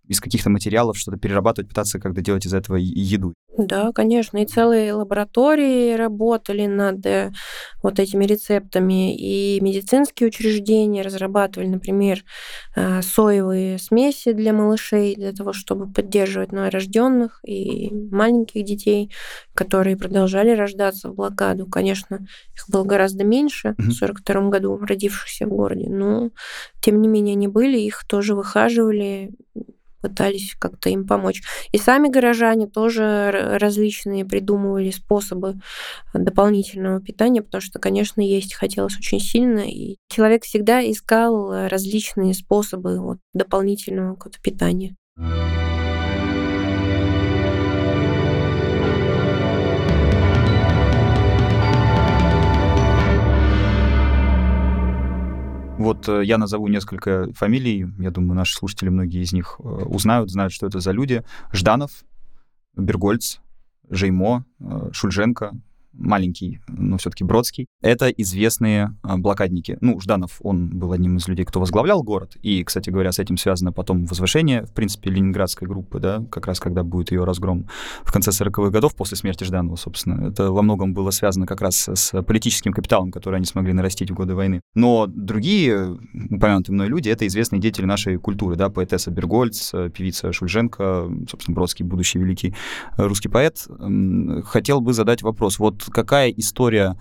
из каких-то материалов что-то перерабатывать, пытаться когда делать из этого еду. Да, конечно, и целые лаборатории работали над э, вот этими рецептами, и медицинские учреждения разрабатывали, например, э, соевые смеси для малышей, для того, чтобы поддерживать новорожденных и маленьких детей, которые продолжали рождаться в блокаду. Конечно, их было гораздо меньше Мгм. в 1942 году родившихся в городе, но тем не менее они были, их тоже выхаживали, пытались как-то им помочь. И сами горожане тоже различные придумывали способы дополнительного питания, потому что, конечно, есть хотелось очень сильно, и человек всегда искал э, различные способы вот, дополнительного какого-то питания. Вот э, я назову несколько фамилий, я думаю, наши слушатели, многие из них э, узнают, знают, что это за люди. Жданов, Бергольц, Жеймо, э, Шульженко, маленький, но все-таки Бродский, это известные а, блокадники. Ну, Жданов, он был одним из людей, кто возглавлял город, и, кстати говоря, с этим связано потом возвышение, в принципе, ленинградской группы, да, как раз когда будет ее разгром в конце 40-х годов, после смерти Жданова, собственно. Это во многом было связано как раз с политическим капиталом, который они смогли нарастить в годы войны. Но другие упомянутые мной люди — это известные деятели нашей культуры, да, поэтесса Бергольц, певица Шульженко, собственно, Бродский, будущий великий русский поэт. Хотел бы задать вопрос. Вот какая история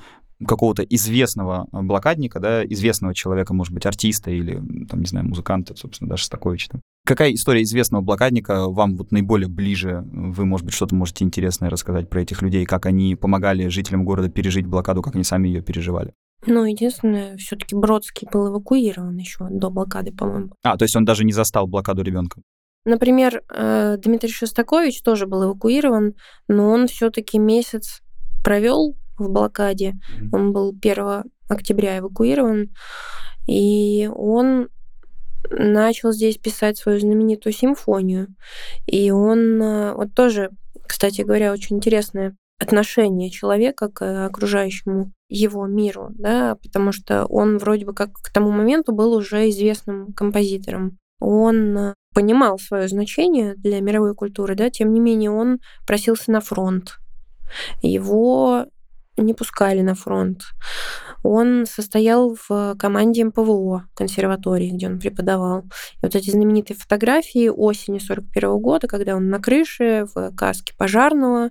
какого-то известного блокадника, да, известного человека, может быть, артиста или, там, не знаю, музыканта, собственно, даже Шостаковича. Да. Какая история известного блокадника вам вот наиболее ближе? Вы, может быть, что-то можете интересное рассказать про этих людей, как они помогали жителям города пережить блокаду, как они сами ее переживали? Ну, единственное, все-таки Бродский был эвакуирован еще до блокады, по-моему. А, то есть он даже не застал блокаду ребенка? Например, э, Дмитрий Шостакович тоже был эвакуирован, но он все-таки месяц провел в блокаде. Он был 1 октября эвакуирован, и он начал здесь писать свою знаменитую симфонию. И он э, вот тоже, кстати говоря, очень интересное отношение человека к окружающему его миру, да, потому что он вроде бы как к тому моменту был уже известным композитором. Он э, понимал свое значение для мировой культуры, да, тем не менее он просился на фронт, его не пускали на фронт. Он состоял в команде МПВО консерватории, где он преподавал. И вот эти знаменитые фотографии осени 41 года, когда он на крыше в каске пожарного,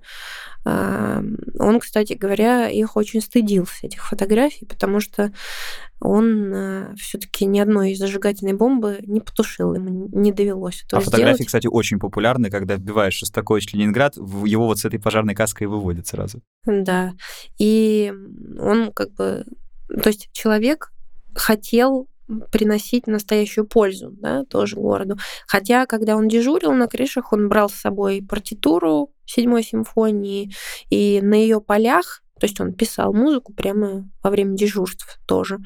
он, кстати говоря, их очень стыдился, этих фотографий, потому что он э, все-таки ни одной зажигательной бомбы не потушил, ему не довелось этого А сделать. фотографии, кстати, очень популярны, когда вбиваешь Шостакович Ленинград, его вот с этой пожарной каской выводят сразу. Да, и он как бы... То есть человек хотел приносить настоящую пользу, да, тоже городу. Хотя, когда он дежурил на крышах, он брал с собой партитуру седьмой симфонии, и на ее полях то есть он писал музыку прямо во время дежурств тоже.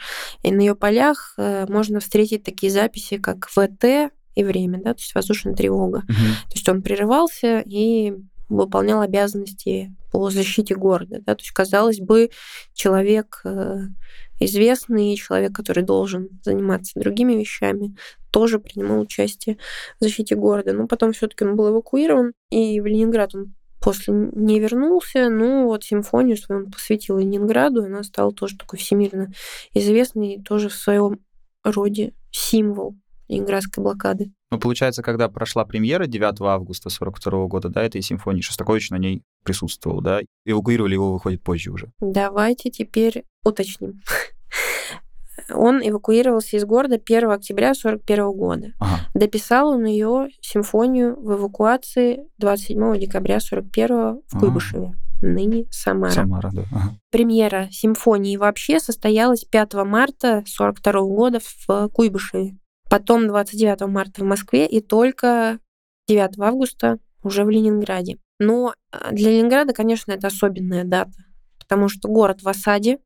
И на ее полях э, можно встретить такие записи, как ВТ и время, да, то есть воздушная тревога. Угу. То есть он прерывался и выполнял обязанности по защите города. Да? То есть, казалось бы, человек э, известный, человек, который должен заниматься другими вещами, тоже принимал участие в защите города. Но потом все-таки он был эвакуирован, и в Ленинград он после не вернулся. Ну, вот симфонию свою он посвятил Ленинграду, и она стала тоже такой всемирно известной, тоже в своем роде символ Ленинградской блокады. Ну, получается, когда прошла премьера 9 августа 42 года, да, этой симфонии, Шостакович на ней присутствовал, да? Эвакуировали его, выходит, позже уже. Давайте теперь уточним. Он эвакуировался из города 1 октября 1941 года. Ага. Дописал он ее симфонию в эвакуации 27 декабря 1941 в Куйбышеве. Ага ныне Самара. Самара, да. Ага. Премьера симфонии вообще состоялась 5 марта 1942 года в Куйбышеве. Потом 29 марта в Москве и только 9 августа уже в Ленинграде. Но а, для Ленинграда, конечно, это особенная дата, потому что город в осаде,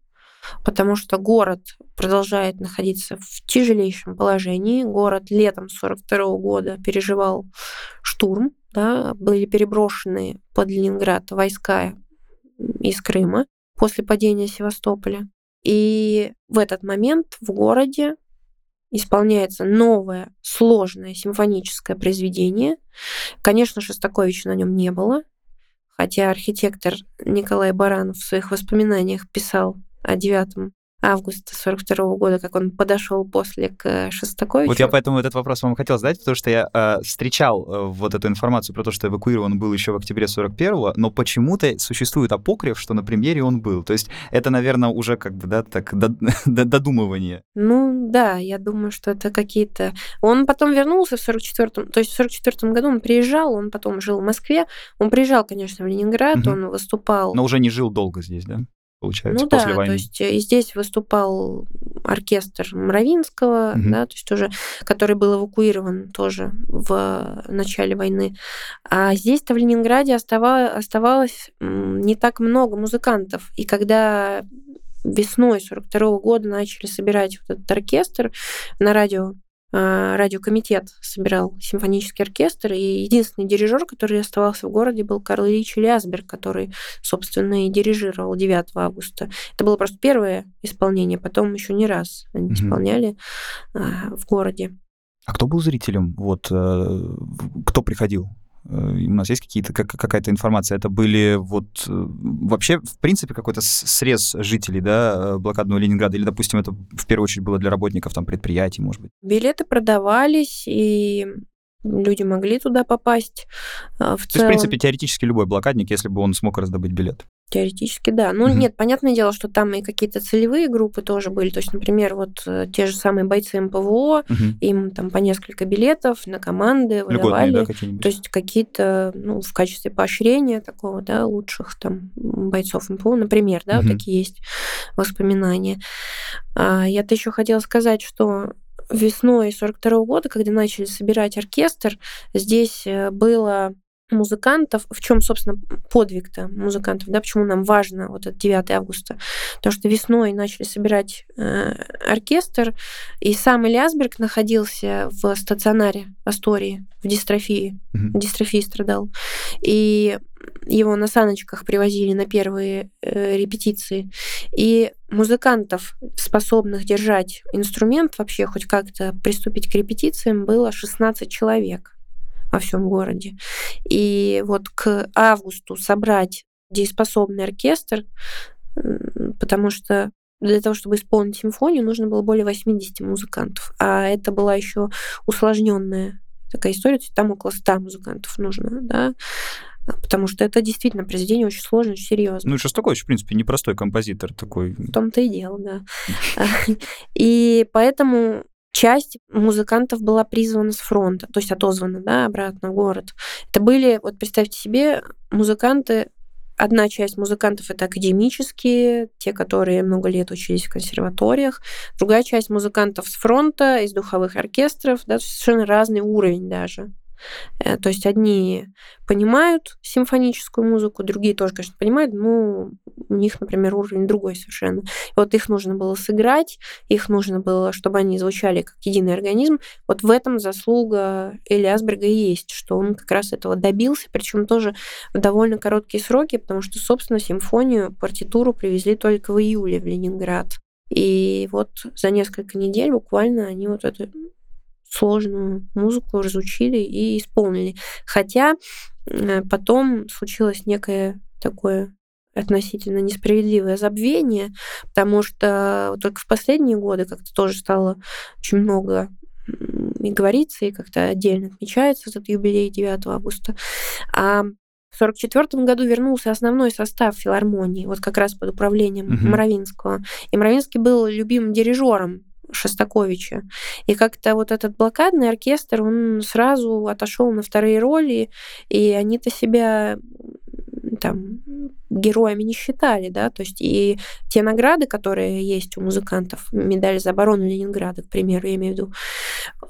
потому что город продолжает находиться в тяжелейшем положении. Город летом 42 года переживал штурм, да, были переброшены под Ленинград войска из Крыма после падения Севастополя. И в этот момент в городе исполняется новое сложное симфоническое произведение. Конечно, Шостаковича на нем не было, хотя архитектор Николай Баранов в своих воспоминаниях писал о девятом августа 42 года, как он подошел после к Шостаковичу. Вот я поэтому этот вопрос вам хотел задать, потому что я э, встречал э, вот эту информацию про то, что эвакуирован был еще в октябре 41-го, но почему-то существует апокриф, что на премьере он был. То есть это, наверное, уже как бы, да, так, додумывание. Ну, да, я думаю, что это какие-то... Он потом вернулся в 44-м, то есть в 44-м году он приезжал, он потом жил в Москве, он приезжал, конечно, в Ленинград, угу. он выступал... Но уже не жил долго здесь, да? Получается, ну, после да, войны. То есть э, здесь выступал оркестр Мравинского, угу. да, то есть уже, который был эвакуирован тоже в начале войны. А здесь-то в Ленинграде оставалось, оставалось не так много музыкантов. И когда весной 42 года начали собирать вот этот оркестр на радио радиокомитет собирал симфонический оркестр, и единственный дирижер, который оставался в городе, был Карл Ильич Лясберг, который, собственно, и дирижировал 9 августа. Это было просто первое исполнение, потом еще не раз они mm-hmm. исполняли а, в городе. А кто был зрителем? Вот э, кто приходил? Э, у нас есть какие-то, как, какая-то информация? Это были вот э, вообще, в принципе, какой-то срез жителей, да, блокадного Ленинграда? Или, допустим, это в первую очередь было для работников там предприятий, может быть? Билеты продавались, и люди могли туда попасть. В То целом... есть, в принципе, теоретически любой блокадник, если бы он смог раздобыть билет. Теоретически, да. Ну, угу. нет, понятное дело, что там и какие-то целевые группы тоже были. То есть, например, вот э, те же самые бойцы МПВО, угу. им там по несколько билетов на команды выдавали. да, то есть какие-то, ну, в качестве поощрения такого, да, лучших там бойцов МПВО, например, да, угу. вот такие есть воспоминания. А, я-то еще хотела сказать, что весной 42 -го года, когда начали собирать оркестр, здесь э, было музыкантов, в чем, собственно, подвиг-то музыкантов, да, почему нам важно вот это 9 августа, потому что весной начали собирать э, оркестр, и сам Ильясберг находился в стационаре Астории, в дистрофии, mm-hmm. дистрофии страдал, и его на саночках привозили на первые э, репетиции, и музыкантов, способных держать инструмент, вообще хоть как-то приступить к репетициям, было 16 человек во всем городе. И вот к августу собрать дееспособный оркестр, потому что для того, чтобы исполнить симфонию, нужно было более 80 музыкантов. А это была еще усложненная такая история, то есть там около 100 музыкантов нужно, да, потому что это действительно произведение очень сложное, очень серьезное. Ну Шостакович, в принципе, непростой композитор такой. В том-то и дело, да. И поэтому часть музыкантов была призвана с фронта, то есть отозвана, да, обратно в город. Это были, вот представьте себе, музыканты Одна часть музыкантов это академические, те, которые много лет учились в консерваториях. Другая часть музыкантов с фронта, из духовых оркестров, да, совершенно разный уровень даже. Э, то есть одни понимают симфоническую музыку, другие тоже, конечно, понимают, но у них, например, уровень другой совершенно. И вот их нужно было сыграть, их нужно было, чтобы они звучали как единый организм. Вот в этом заслуга Эли Асберга есть, что он как раз этого добился, причем тоже в довольно короткие сроки, потому что, собственно, симфонию, партитуру привезли только в июле в Ленинград. И вот за несколько недель буквально они вот эту сложную музыку разучили и исполнили. Хотя э, потом случилось некое такое относительно несправедливое забвение, потому что только в последние годы как-то тоже стало очень много и говорится, и как-то отдельно отмечается этот юбилей 9 августа. А в 1944 году вернулся основной состав филармонии, вот как раз под управлением угу. Моровинского. И Моровинский был любимым дирижером Шостаковича. И как-то вот этот блокадный оркестр, он сразу отошел на вторые роли, и они-то себя там героями не считали, да, то есть и те награды, которые есть у музыкантов, медаль за оборону Ленинграда, к примеру, я имею в виду,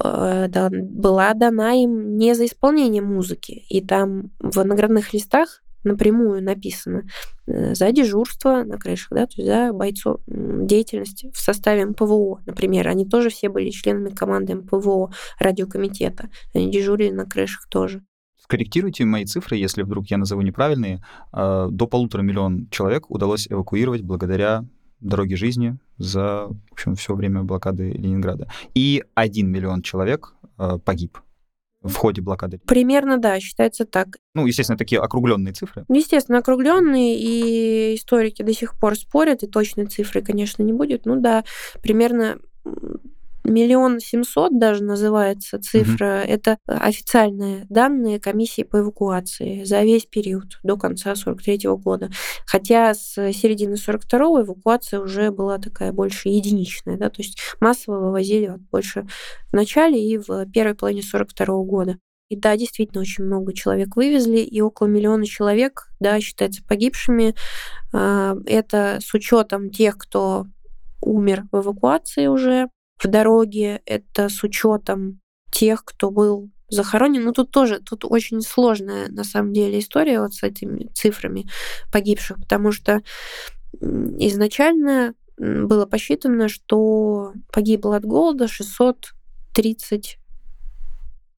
э, да, была дана им не за исполнение музыки, и там в наградных листах напрямую написано э, за дежурство на крышах, да, то есть за бойцов деятельность в составе МПВО, например. Они тоже все были членами команды МПВО радиокомитета. Они дежурили на крышах тоже. Скорректируйте мои цифры, если вдруг я назову неправильные. А, до полутора миллион человек удалось эвакуировать благодаря дороге жизни за, в общем, все время блокады Ленинграда. И один миллион человек а, погиб в ходе блокады? Примерно, да, считается так. Ну, естественно, такие округленные цифры. Естественно, округленные, и историки до сих пор спорят, и точной цифры, конечно, не будет. Ну да, примерно миллион семьсот даже называется цифра. Угу. Это официальные данные комиссии по эвакуации за весь период до конца 43 года. Хотя с середины 42 эвакуация уже была такая больше единичная, да, то есть массово вывозили вот больше в начале и в первой половине 42 года. И да, действительно, очень много человек вывезли, и около миллиона человек, да, считается погибшими. А, это с учетом тех, кто умер в эвакуации уже, в дороге, это с учетом тех, кто был захоронен. Ну, тут тоже, тут очень сложная, на самом деле, история вот с этими цифрами погибших, потому что изначально было посчитано, что погибло от голода 630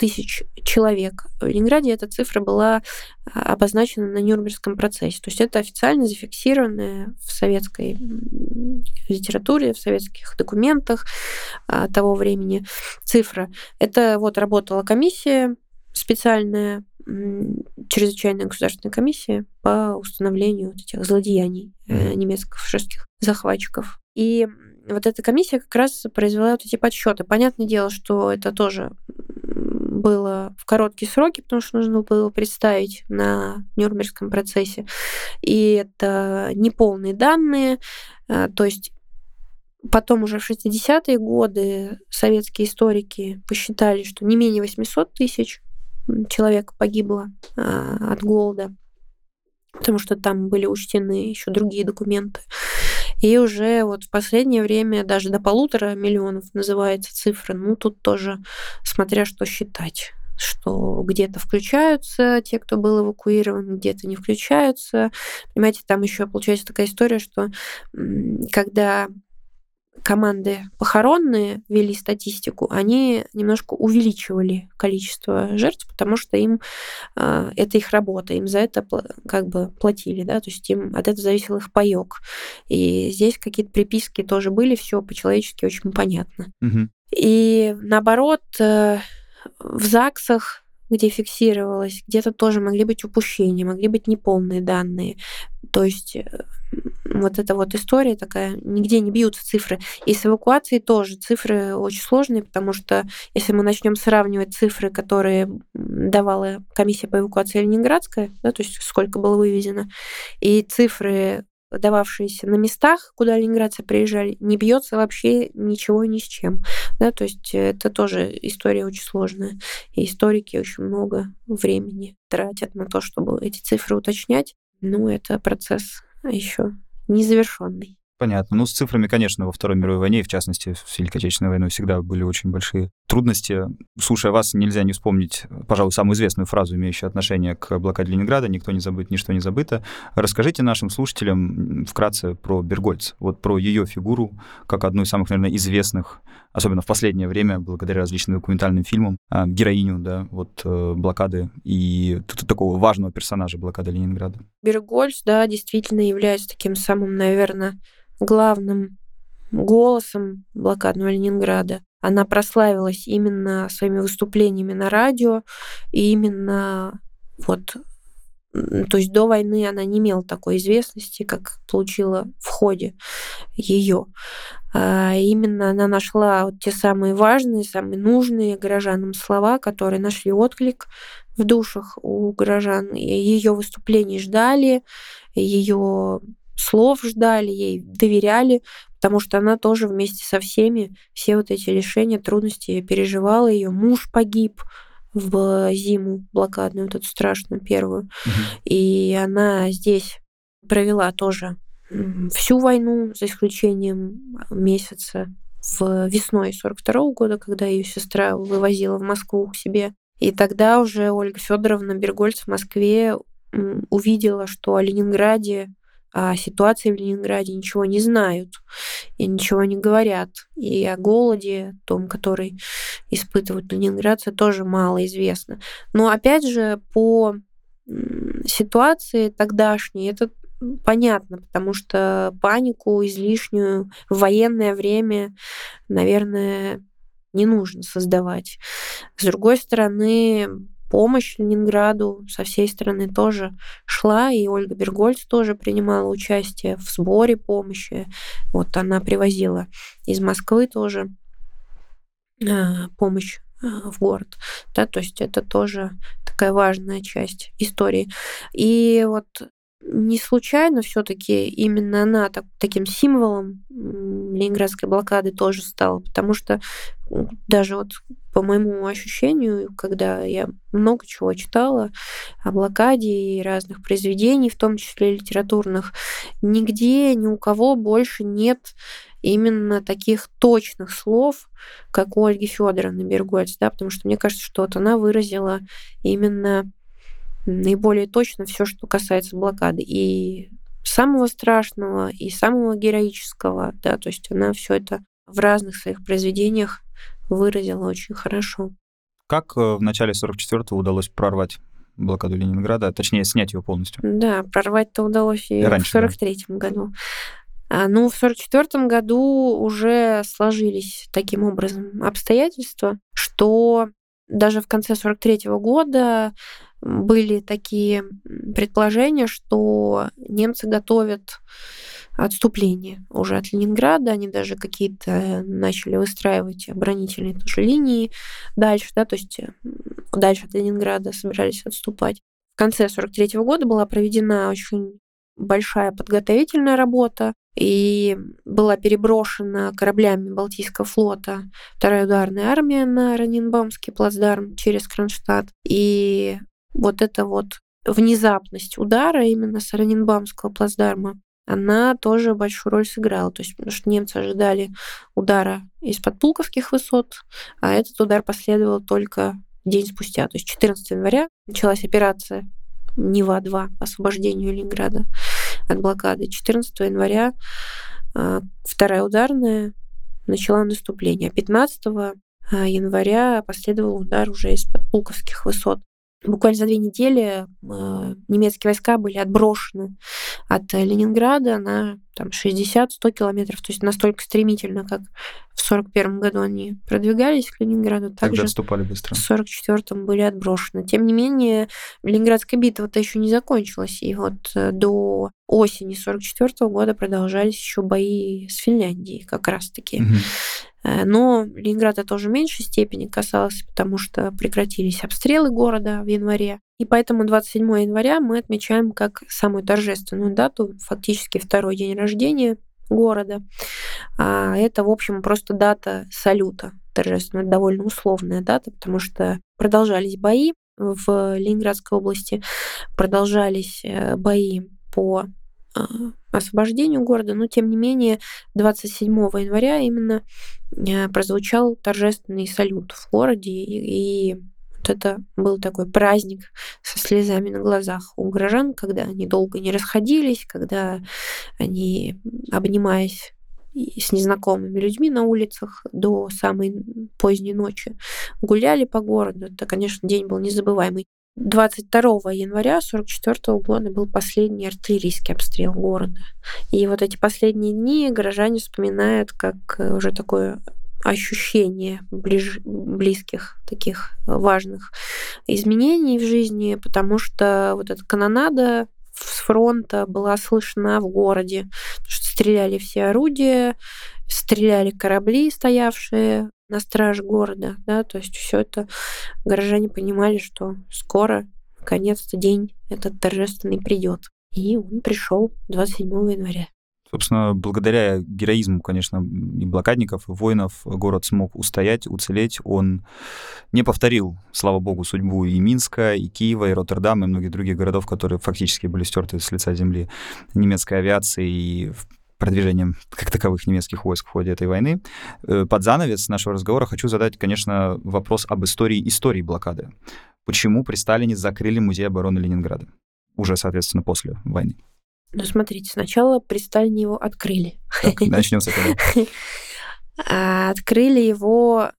тысяч человек. В Ленинграде эта цифра была а, обозначена на Нюрнбергском процессе. То есть это официально зафиксированная в советской литературе, в советских документах а, того времени цифра. Это вот работала комиссия специальная, чрезвычайная государственная комиссия по установлению вот этих злодеяний э, немецких фашистских захватчиков. И вот эта комиссия как раз произвела вот эти подсчеты. Понятное дело, что это тоже было в короткие сроки, потому что нужно было представить на Нюрнбергском процессе. И это неполные данные, э, то есть Потом уже в 60-е годы советские историки посчитали, что не менее 800 тысяч человек погибло а, от голода, потому что там были учтены еще другие документы. И уже вот в последнее время даже до полутора миллионов называется цифра. Ну, тут тоже смотря что считать что где-то включаются те, кто был эвакуирован, где-то не включаются. Понимаете, там еще получается такая история, что когда команды похоронные вели статистику, они немножко увеличивали количество жертв, потому что им э, это их работа, им за это как бы платили, да, то есть им от этого зависел их паек. И здесь какие-то приписки тоже были, все по-человечески очень понятно. Угу. И наоборот, э, в ЗАГСах где фиксировалось, где-то тоже могли быть упущения, могли быть неполные данные. То есть э, вот эта вот история такая, нигде не бьются цифры. И с эвакуацией тоже цифры очень сложные, потому что если мы начнем сравнивать цифры, которые давала комиссия по эвакуации Ленинградская, да, то есть сколько было вывезено, и цифры дававшиеся на местах, куда ленинградцы приезжали, не бьется вообще ничего ни с чем. Да, то есть это тоже история очень сложная. И историки очень много времени тратят на то, чтобы эти цифры уточнять. Ну, это процесс еще незавершенный. Понятно. Ну, с цифрами, конечно, во Второй мировой войне, в частности, в Великой Отечественной войной всегда были очень большие трудности. Слушая вас, нельзя не вспомнить, пожалуй, самую известную фразу, имеющую отношение к блокаде Ленинграда «Никто не забыт, ничто не забыто». Расскажите нашим слушателям вкратце про Бергольц, вот про ее фигуру, как одну из самых, наверное, известных, особенно в последнее время, благодаря различным документальным фильмам, а, героиню, да, вот э, блокады и такого важного персонажа блокады Ленинграда. Бергольц, да, действительно является таким самым, наверное, главным голосом блокадного Ленинграда. Она прославилась именно своими выступлениями на радио, и именно вот то есть до войны она не имела такой известности, как получила в ходе ее. А именно она нашла вот те самые важные, самые нужные горожанам слова, которые нашли отклик в душах у горожан. Ее выступлений ждали, ее слов ждали, ей доверяли, потому что она тоже вместе со всеми все вот эти лишения, трудности переживала. Ее муж погиб в зиму блокадную, вот эту страшную первую. Угу. И она здесь провела тоже всю войну, за исключением месяца в весной 42 -го года, когда ее сестра вывозила в Москву к себе. И тогда уже Ольга Федоровна Бергольц в Москве увидела, что о Ленинграде о ситуации в Ленинграде ничего не знают и ничего не говорят. И о голоде, том, который испытывают ленинградцы, тоже мало известно. Но опять же, по ситуации тогдашней, это понятно, потому что панику излишнюю в военное время, наверное, не нужно создавать. С другой стороны, помощь Ленинграду со всей страны тоже шла, и Ольга Бергольц тоже принимала участие в сборе помощи. Вот она привозила из Москвы тоже а, помощь а, в город. Да, то есть это тоже такая важная часть истории. И вот не случайно все-таки именно она так, таким символом ленинградской блокады тоже стала, потому что даже вот по моему ощущению, когда я много чего читала о блокаде и разных произведений, в том числе литературных, нигде ни у кого больше нет именно таких точных слов, как у Ольги Федоровны Бергольц, да, потому что мне кажется, что вот она выразила именно наиболее точно все, что касается блокады. И самого страшного и самого героического, да, то есть она все это в разных своих произведениях выразила очень хорошо. Как э, в начале 44-го удалось прорвать блокаду Ленинграда, точнее, снять его полностью? Да, прорвать-то удалось и, и раньше, в 43-м да. году. А, ну, в 1944 году уже сложились таким образом обстоятельства, что даже в конце 43 года были такие предположения, что немцы готовят отступление уже от Ленинграда. Они даже какие-то начали выстраивать оборонительные тоже линии дальше, да, то есть дальше от Ленинграда собирались отступать. В конце 43 года была проведена очень большая подготовительная работа, и была переброшена кораблями Балтийского флота вторая ударная армия на Раненбаумский плацдарм через Кронштадт. И вот эта вот внезапность удара именно с Раненбаумского плацдарма, она тоже большую роль сыграла. То есть, потому что немцы ожидали удара из-под Пулковских высот, а этот удар последовал только день спустя. То есть 14 января началась операция Нева-2 по освобождению Ленинграда от блокады. 14 января а, вторая ударная начала наступление. 15 а, января последовал удар уже из-под Пулковских высот. Буквально за две недели э, немецкие войска были отброшены от Ленинграда на там, 60-100 километров, то есть настолько стремительно, как в 41 году они продвигались к Ленинграду, также Тогда отступали быстро. в 44-м были отброшены. Тем не менее, Ленинградская битва-то еще не закончилась, и вот э, до осени 44 -го года продолжались еще бои с Финляндией как раз-таки. Угу. Но Ленинград это тоже в меньшей степени касалось, потому что прекратились обстрелы города в январе. И поэтому 27 января мы отмечаем как самую торжественную дату, фактически второй день рождения города. А это, в общем, просто дата салюта торжественная, довольно условная дата, потому что продолжались бои в Ленинградской области, продолжались э, бои по а, освобождению города, но тем не менее 27 января именно э, прозвучал торжественный салют в городе, и, и это был такой праздник со слезами на глазах у горожан, когда они долго не расходились, когда они, обнимаясь с незнакомыми людьми на улицах до самой поздней ночи гуляли по городу. Это, конечно, день был незабываемый. 22 января 1944 года был последний артиллерийский обстрел города. И вот эти последние дни горожане вспоминают как э, уже такое ощущение ближ... близких таких важных изменений в жизни, потому что вот эта канонада с фронта была слышна в городе, что стреляли все орудия, стреляли корабли, стоявшие на страж города, да, то есть все это горожане понимали, что скоро, наконец-то, день этот торжественный придет. И он пришел 27 января. Собственно, благодаря героизму, конечно, и блокадников, и воинов город смог устоять, уцелеть. Он не повторил, слава богу, судьбу и Минска, и Киева, и Роттердама, и многих других городов, которые фактически были стерты с лица земли немецкой авиации и продвижением как таковых немецких войск в ходе этой войны. Э, под занавес нашего разговора хочу задать, конечно, вопрос об истории истории блокады. Почему при Сталине закрыли музей обороны Ленинграда? Уже, соответственно, после войны. Ну, смотрите, сначала при Сталине его открыли. Так, начнем с этого. А, открыли его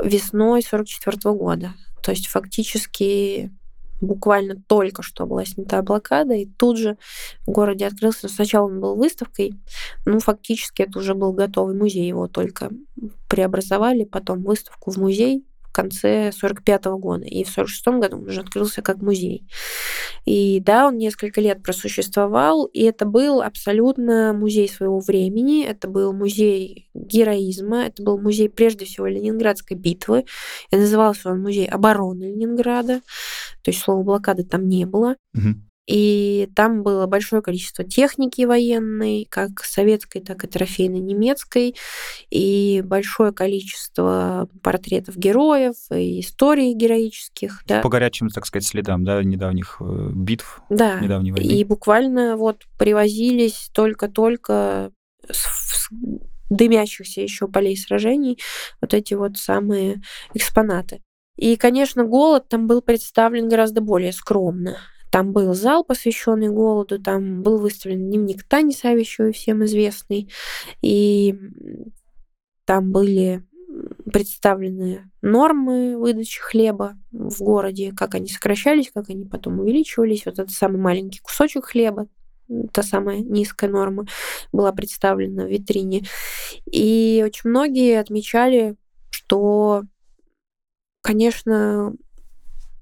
весной 44 года. То есть фактически буквально только что была снята блокада, и тут же в городе открылся. Сначала он был выставкой, ну, фактически это уже был готовый музей, его только преобразовали, потом выставку в музей конце 45 года, и в 46 году он уже открылся как музей. И да, он несколько лет просуществовал, и это был абсолютно музей своего времени, это был музей героизма, это был музей прежде всего Ленинградской битвы, и назывался он музей обороны Ленинграда, то есть слова блокады там не было. Угу. И там было большое количество техники военной, как советской, так и трофейной немецкой, и большое количество портретов героев и историй героических. Да. По горячим, так сказать, следам да, недавних э, битв, да. недавней войны. И буквально вот привозились только-только с дымящихся еще полей сражений вот эти вот самые экспонаты. И, конечно, голод там был представлен гораздо более скромно. Там был зал, посвященный голоду, там был выставлен дневник Тани Савичевой, всем известный, и там были представлены нормы выдачи хлеба в городе, как они сокращались, как они потом увеличивались. Вот этот самый маленький кусочек хлеба, та самая низкая норма, была представлена в витрине. И очень многие отмечали, что, конечно,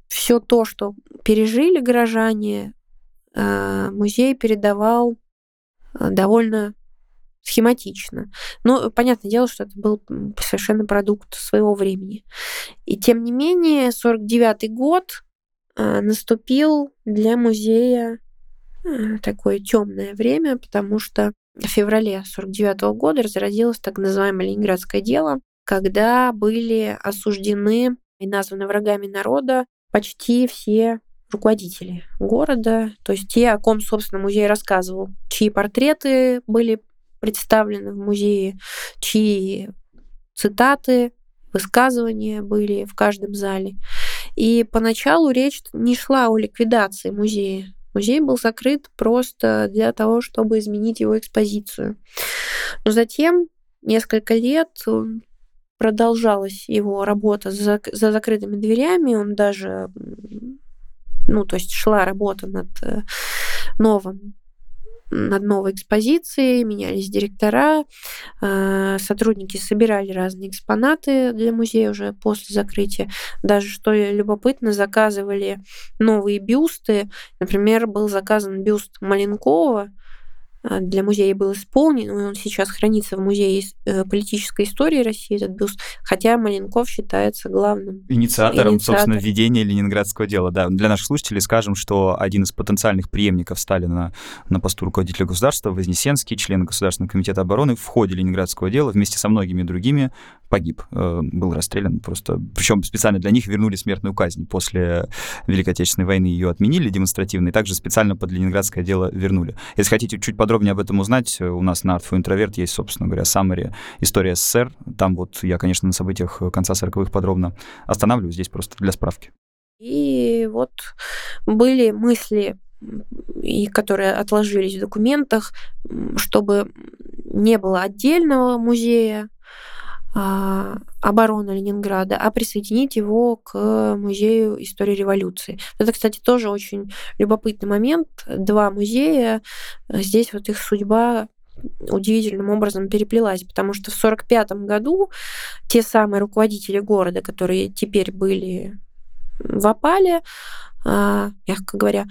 все то, что пережили горожане, э, музей передавал э, довольно схематично. Но понятное дело, что это был совершенно продукт своего времени. И тем не менее, 49 год э, наступил для музея такое темное время, потому что в феврале 49 года разразилось так называемое Ленинградское дело, когда были осуждены и названы врагами народа почти все руководители города, то есть те, о ком, собственно, музей рассказывал, чьи портреты были представлены в музее, чьи цитаты, высказывания были в каждом зале. И поначалу речь не шла о ликвидации музея. Музей был закрыт просто для того, чтобы изменить его экспозицию. Но затем несколько лет продолжалась его работа за, за закрытыми дверями. Он даже, ну, то есть шла работа над э, новым над новой экспозицией, менялись директора, а, сотрудники собирали разные экспонаты для музея уже после закрытия. Даже, что любопытно, заказывали новые бюсты. Например, был заказан бюст Маленкова, для музея был исполнен, и он сейчас хранится в Музее э, политической истории России, этот бюст, хотя Маленков считается главным инициатором, инициатором. собственно, введения ленинградского дела. Да, для наших слушателей скажем, что один из потенциальных преемников Сталина на посту руководителя государства, Вознесенский, член Государственного комитета обороны, в ходе ленинградского дела вместе со многими другими погиб, э, был расстрелян просто. Причем специально для них вернули смертную казнь. После Великой Отечественной войны ее отменили демонстративно, и также специально под ленинградское дело вернули. Если хотите чуть подробнее об этом узнать, у нас на Art for Introvert есть, собственно говоря, summary «История СССР». Там вот я, конечно, на событиях конца 40-х подробно останавливаюсь, здесь просто для справки. И вот были мысли, и которые отложились в документах, чтобы не было отдельного музея, обороны Ленинграда, а присоединить его к музею истории революции. Это, кстати, тоже очень любопытный момент. Два музея, здесь вот их судьба удивительным образом переплелась, потому что в 1945 году те самые руководители города, которые теперь были в опале, а, мягко говоря,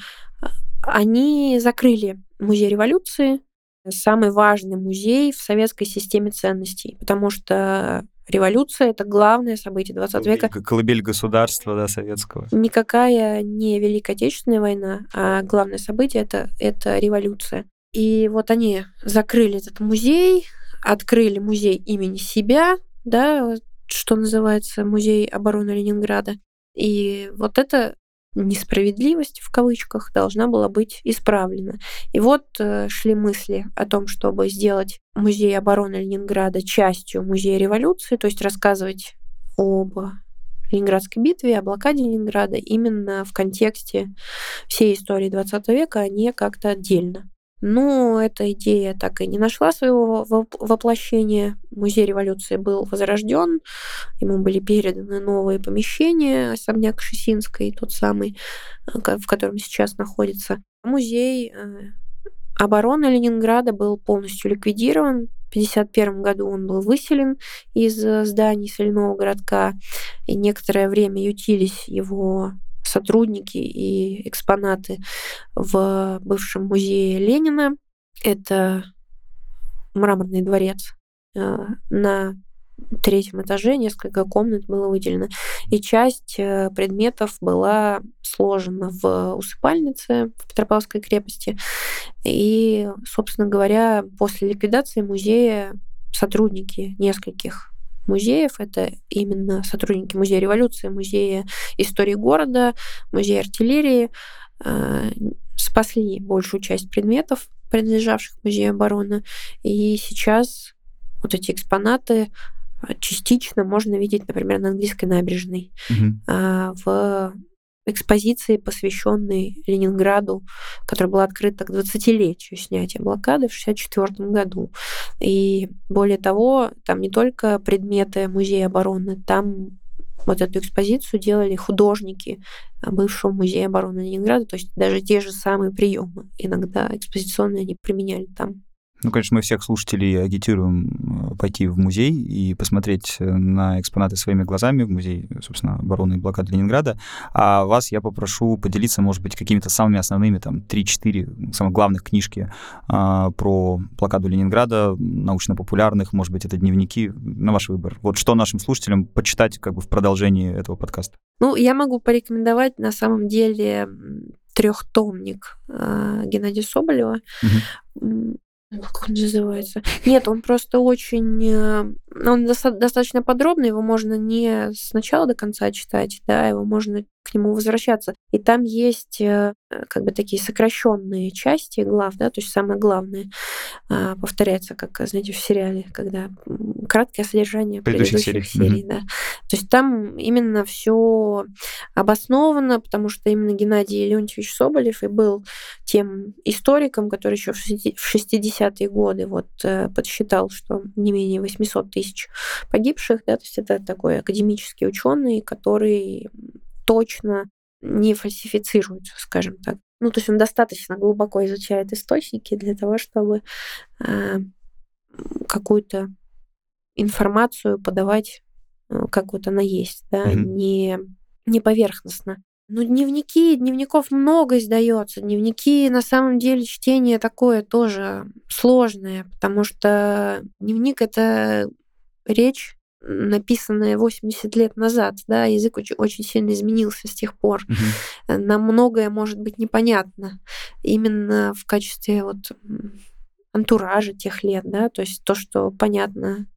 они закрыли музей революции, самый важный музей в советской системе ценностей, потому что Революция — это главное событие 20 века. Колыбель государства да, советского. Никакая не Великая Отечественная война, а главное событие это, — это революция. И вот они закрыли этот музей, открыли музей имени себя, да, что называется музей обороны Ленинграда. И вот это несправедливость в кавычках должна была быть исправлена. И вот э, шли мысли о том, чтобы сделать музей обороны Ленинграда частью музея революции, то есть рассказывать об Ленинградской битве, о блокаде Ленинграда именно в контексте всей истории 20 века, а не как-то отдельно. Но эта идея так и не нашла своего воплощения. Музей революции был возрожден, ему были переданы новые помещения, особняк Шесинской, тот самый, э, в котором сейчас находится. Музей э, обороны Ленинграда был полностью ликвидирован. В 1951 году он был выселен из э, зданий соляного городка, и некоторое время ютились его сотрудники и экспонаты в бывшем музее Ленина. Это мраморный дворец. Э, на третьем этаже несколько комнат было выделено. И часть э, предметов была сложена в усыпальнице в Петропавловской крепости. И, собственно говоря, после ликвидации музея сотрудники нескольких музеев. Это именно сотрудники Музея революции, Музея истории города, Музея артиллерии. Э, спасли большую часть предметов, принадлежавших Музею обороны. И сейчас вот эти экспонаты частично можно видеть, например, на английской набережной. Угу. В экспозиции, посвященной Ленинграду, которая была открыта к 20-летию снятия блокады в 1964 году. И более того, там не только предметы музея обороны, там вот эту экспозицию делали художники бывшего музея обороны Ленинграда, то есть даже те же самые приемы иногда экспозиционные они применяли там. Ну, конечно, мы всех слушателей агитируем э, пойти в музей и посмотреть э, на экспонаты своими глазами в музей, собственно, обороны и блокады Ленинграда. А вас я попрошу поделиться, может быть, какими-то самыми основными, там, 3-4 самых главных книжки а, про блокаду Ленинграда, научно-популярных, может быть, это дневники, на ваш выбор. Вот что нашим слушателям почитать как бы в продолжении этого подкаста? Ну, я могу порекомендовать на самом деле трехтомник э, Геннадия Соболева. Угу. Как он называется? Нет, он просто очень... Э, он достаточно подробный, его можно не сначала до конца читать, да, его можно к нему возвращаться. И там есть э, как бы такие сокращенные части глав, да, то есть самое главное а, повторяется, как, знаете, в сериале, когда краткое содержание предыдущих, предыдущих серий. серий mm-hmm. да. То есть там именно все обосновано, потому что именно Геннадий Леонтьевич Соболев и был тем историком, который еще в 60-е годы вот э, подсчитал, что не менее 800 тысяч погибших, да, то есть это такой академический ученый, который точно не фальсифицируется, скажем так. Ну, то есть он достаточно глубоко изучает источники для того, чтобы э, какую-то информацию подавать, э, как вот она есть, да, mm-hmm. не, не поверхностно. Ну, дневники, дневников много издается. Дневники, на самом деле, чтение такое тоже сложное, потому что дневник — это речь написанное 80 лет назад, да, язык очень, очень сильно изменился с тех пор. Угу. Нам многое может быть непонятно именно в качестве вот антуража тех лет, да, то есть то, что понятно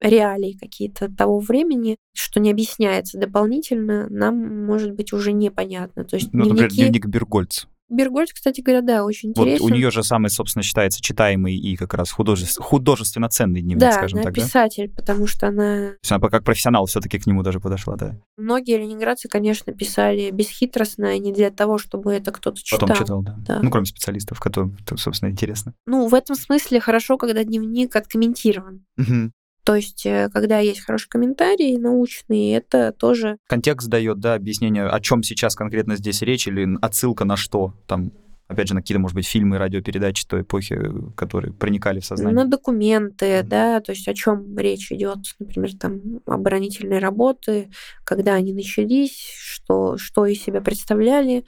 реалии какие-то того времени, что не объясняется дополнительно, нам может быть уже непонятно. То есть ну, дневники... например, дневник Бергольц. Бергольц, кстати говоря, да, очень интересен. Вот у нее же самый, собственно, считается читаемый и как раз художеств... художественно ценный дневник, да, скажем она так, писатель, да? потому что она... То есть она как профессионал все-таки к нему даже подошла, да. Многие ленинградцы, конечно, писали бесхитростно, и не для того, чтобы это кто-то читал. Потом читал, да. да. Ну, кроме специалистов, которым, собственно, интересно. Ну, в этом смысле хорошо, когда дневник откомментирован. Угу. То есть, э, когда есть хороший комментарий научный, это тоже... Контекст дает, да, объяснение, о чем сейчас конкретно здесь речь, или отсылка на что там опять же, на какие-то, может быть, фильмы, радиопередачи той эпохи, которые проникали в сознание. На документы, mm-hmm. да, то есть о чем речь идет, например, там оборонительные работы, когда они начались, что, что из себя представляли,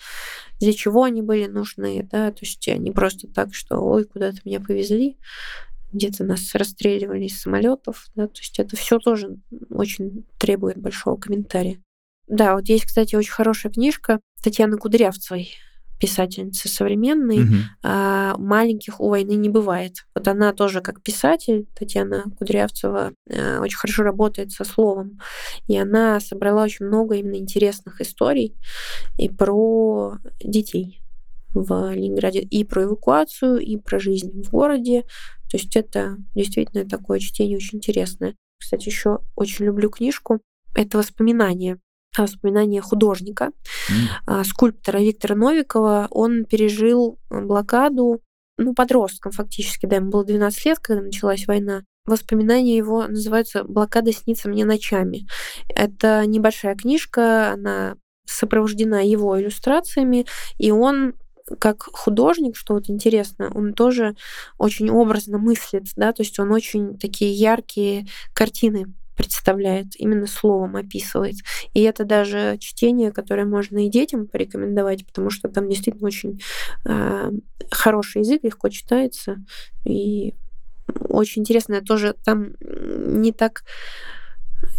для чего они были нужны, да, то есть не просто так, что ой, куда-то меня повезли, где-то нас расстреливали из самолетов, да, то есть это все тоже очень требует большого комментария. Да, вот есть, кстати, очень хорошая книжка Татьяны Кудрявцевой, писательницы современной, угу. а, маленьких у войны не бывает. Вот она тоже как писатель, Татьяна Кудрявцева, а, очень хорошо работает со словом. И она собрала очень много именно интересных историй и про детей в Ленинграде, и про эвакуацию, и про жизнь в городе, то есть это действительно такое чтение очень интересное. Кстати, еще очень люблю книжку. Это воспоминания воспоминания художника, mm. скульптора Виктора Новикова. Он пережил блокаду, ну, подростком фактически, да, ему было 12 лет, когда началась война. Воспоминания его называются «Блокада снится мне ночами». Это небольшая книжка, она сопровождена его иллюстрациями, и он как художник, что вот интересно, он тоже очень образно мыслит, да, то есть он очень такие яркие картины представляет, именно словом описывает. И это даже чтение, которое можно и детям порекомендовать, потому что там действительно очень э, хороший язык, легко читается, и очень интересно. Тоже там не так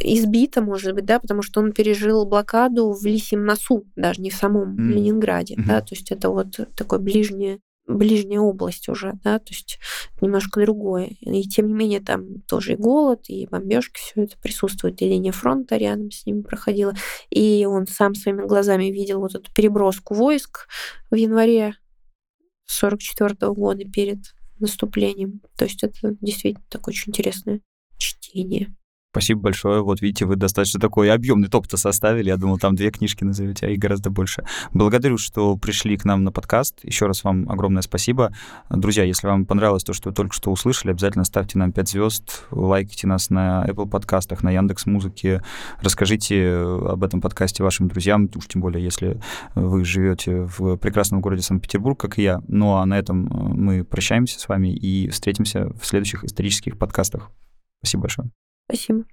избито, может быть, да, потому что он пережил блокаду в Лисьем носу, даже не в самом mm. Ленинграде, mm-hmm. да, то есть это вот такое ближнее ближняя область уже, да, то есть немножко другое. И тем не менее там тоже и голод, и бомбежки, все это присутствует, и линия фронта рядом с ними проходила. И он сам своими глазами видел вот эту переброску войск в январе 44 года перед наступлением. То есть это действительно такое очень интересное чтение. Спасибо большое. Вот видите, вы достаточно такой объемный топ-то составили. Я думал, там две книжки назовете, а их гораздо больше. Благодарю, что пришли к нам на подкаст. Еще раз вам огромное спасибо. Друзья, если вам понравилось то, что вы только что услышали, обязательно ставьте нам 5 звезд, лайкайте нас на Apple подкастах, на Яндекс Музыке, расскажите об этом подкасте вашим друзьям, уж тем более, если вы живете в прекрасном городе Санкт-Петербург, как и я. Ну а на этом мы прощаемся с вами и встретимся в следующих исторических подкастах. Спасибо большое. Спасибо.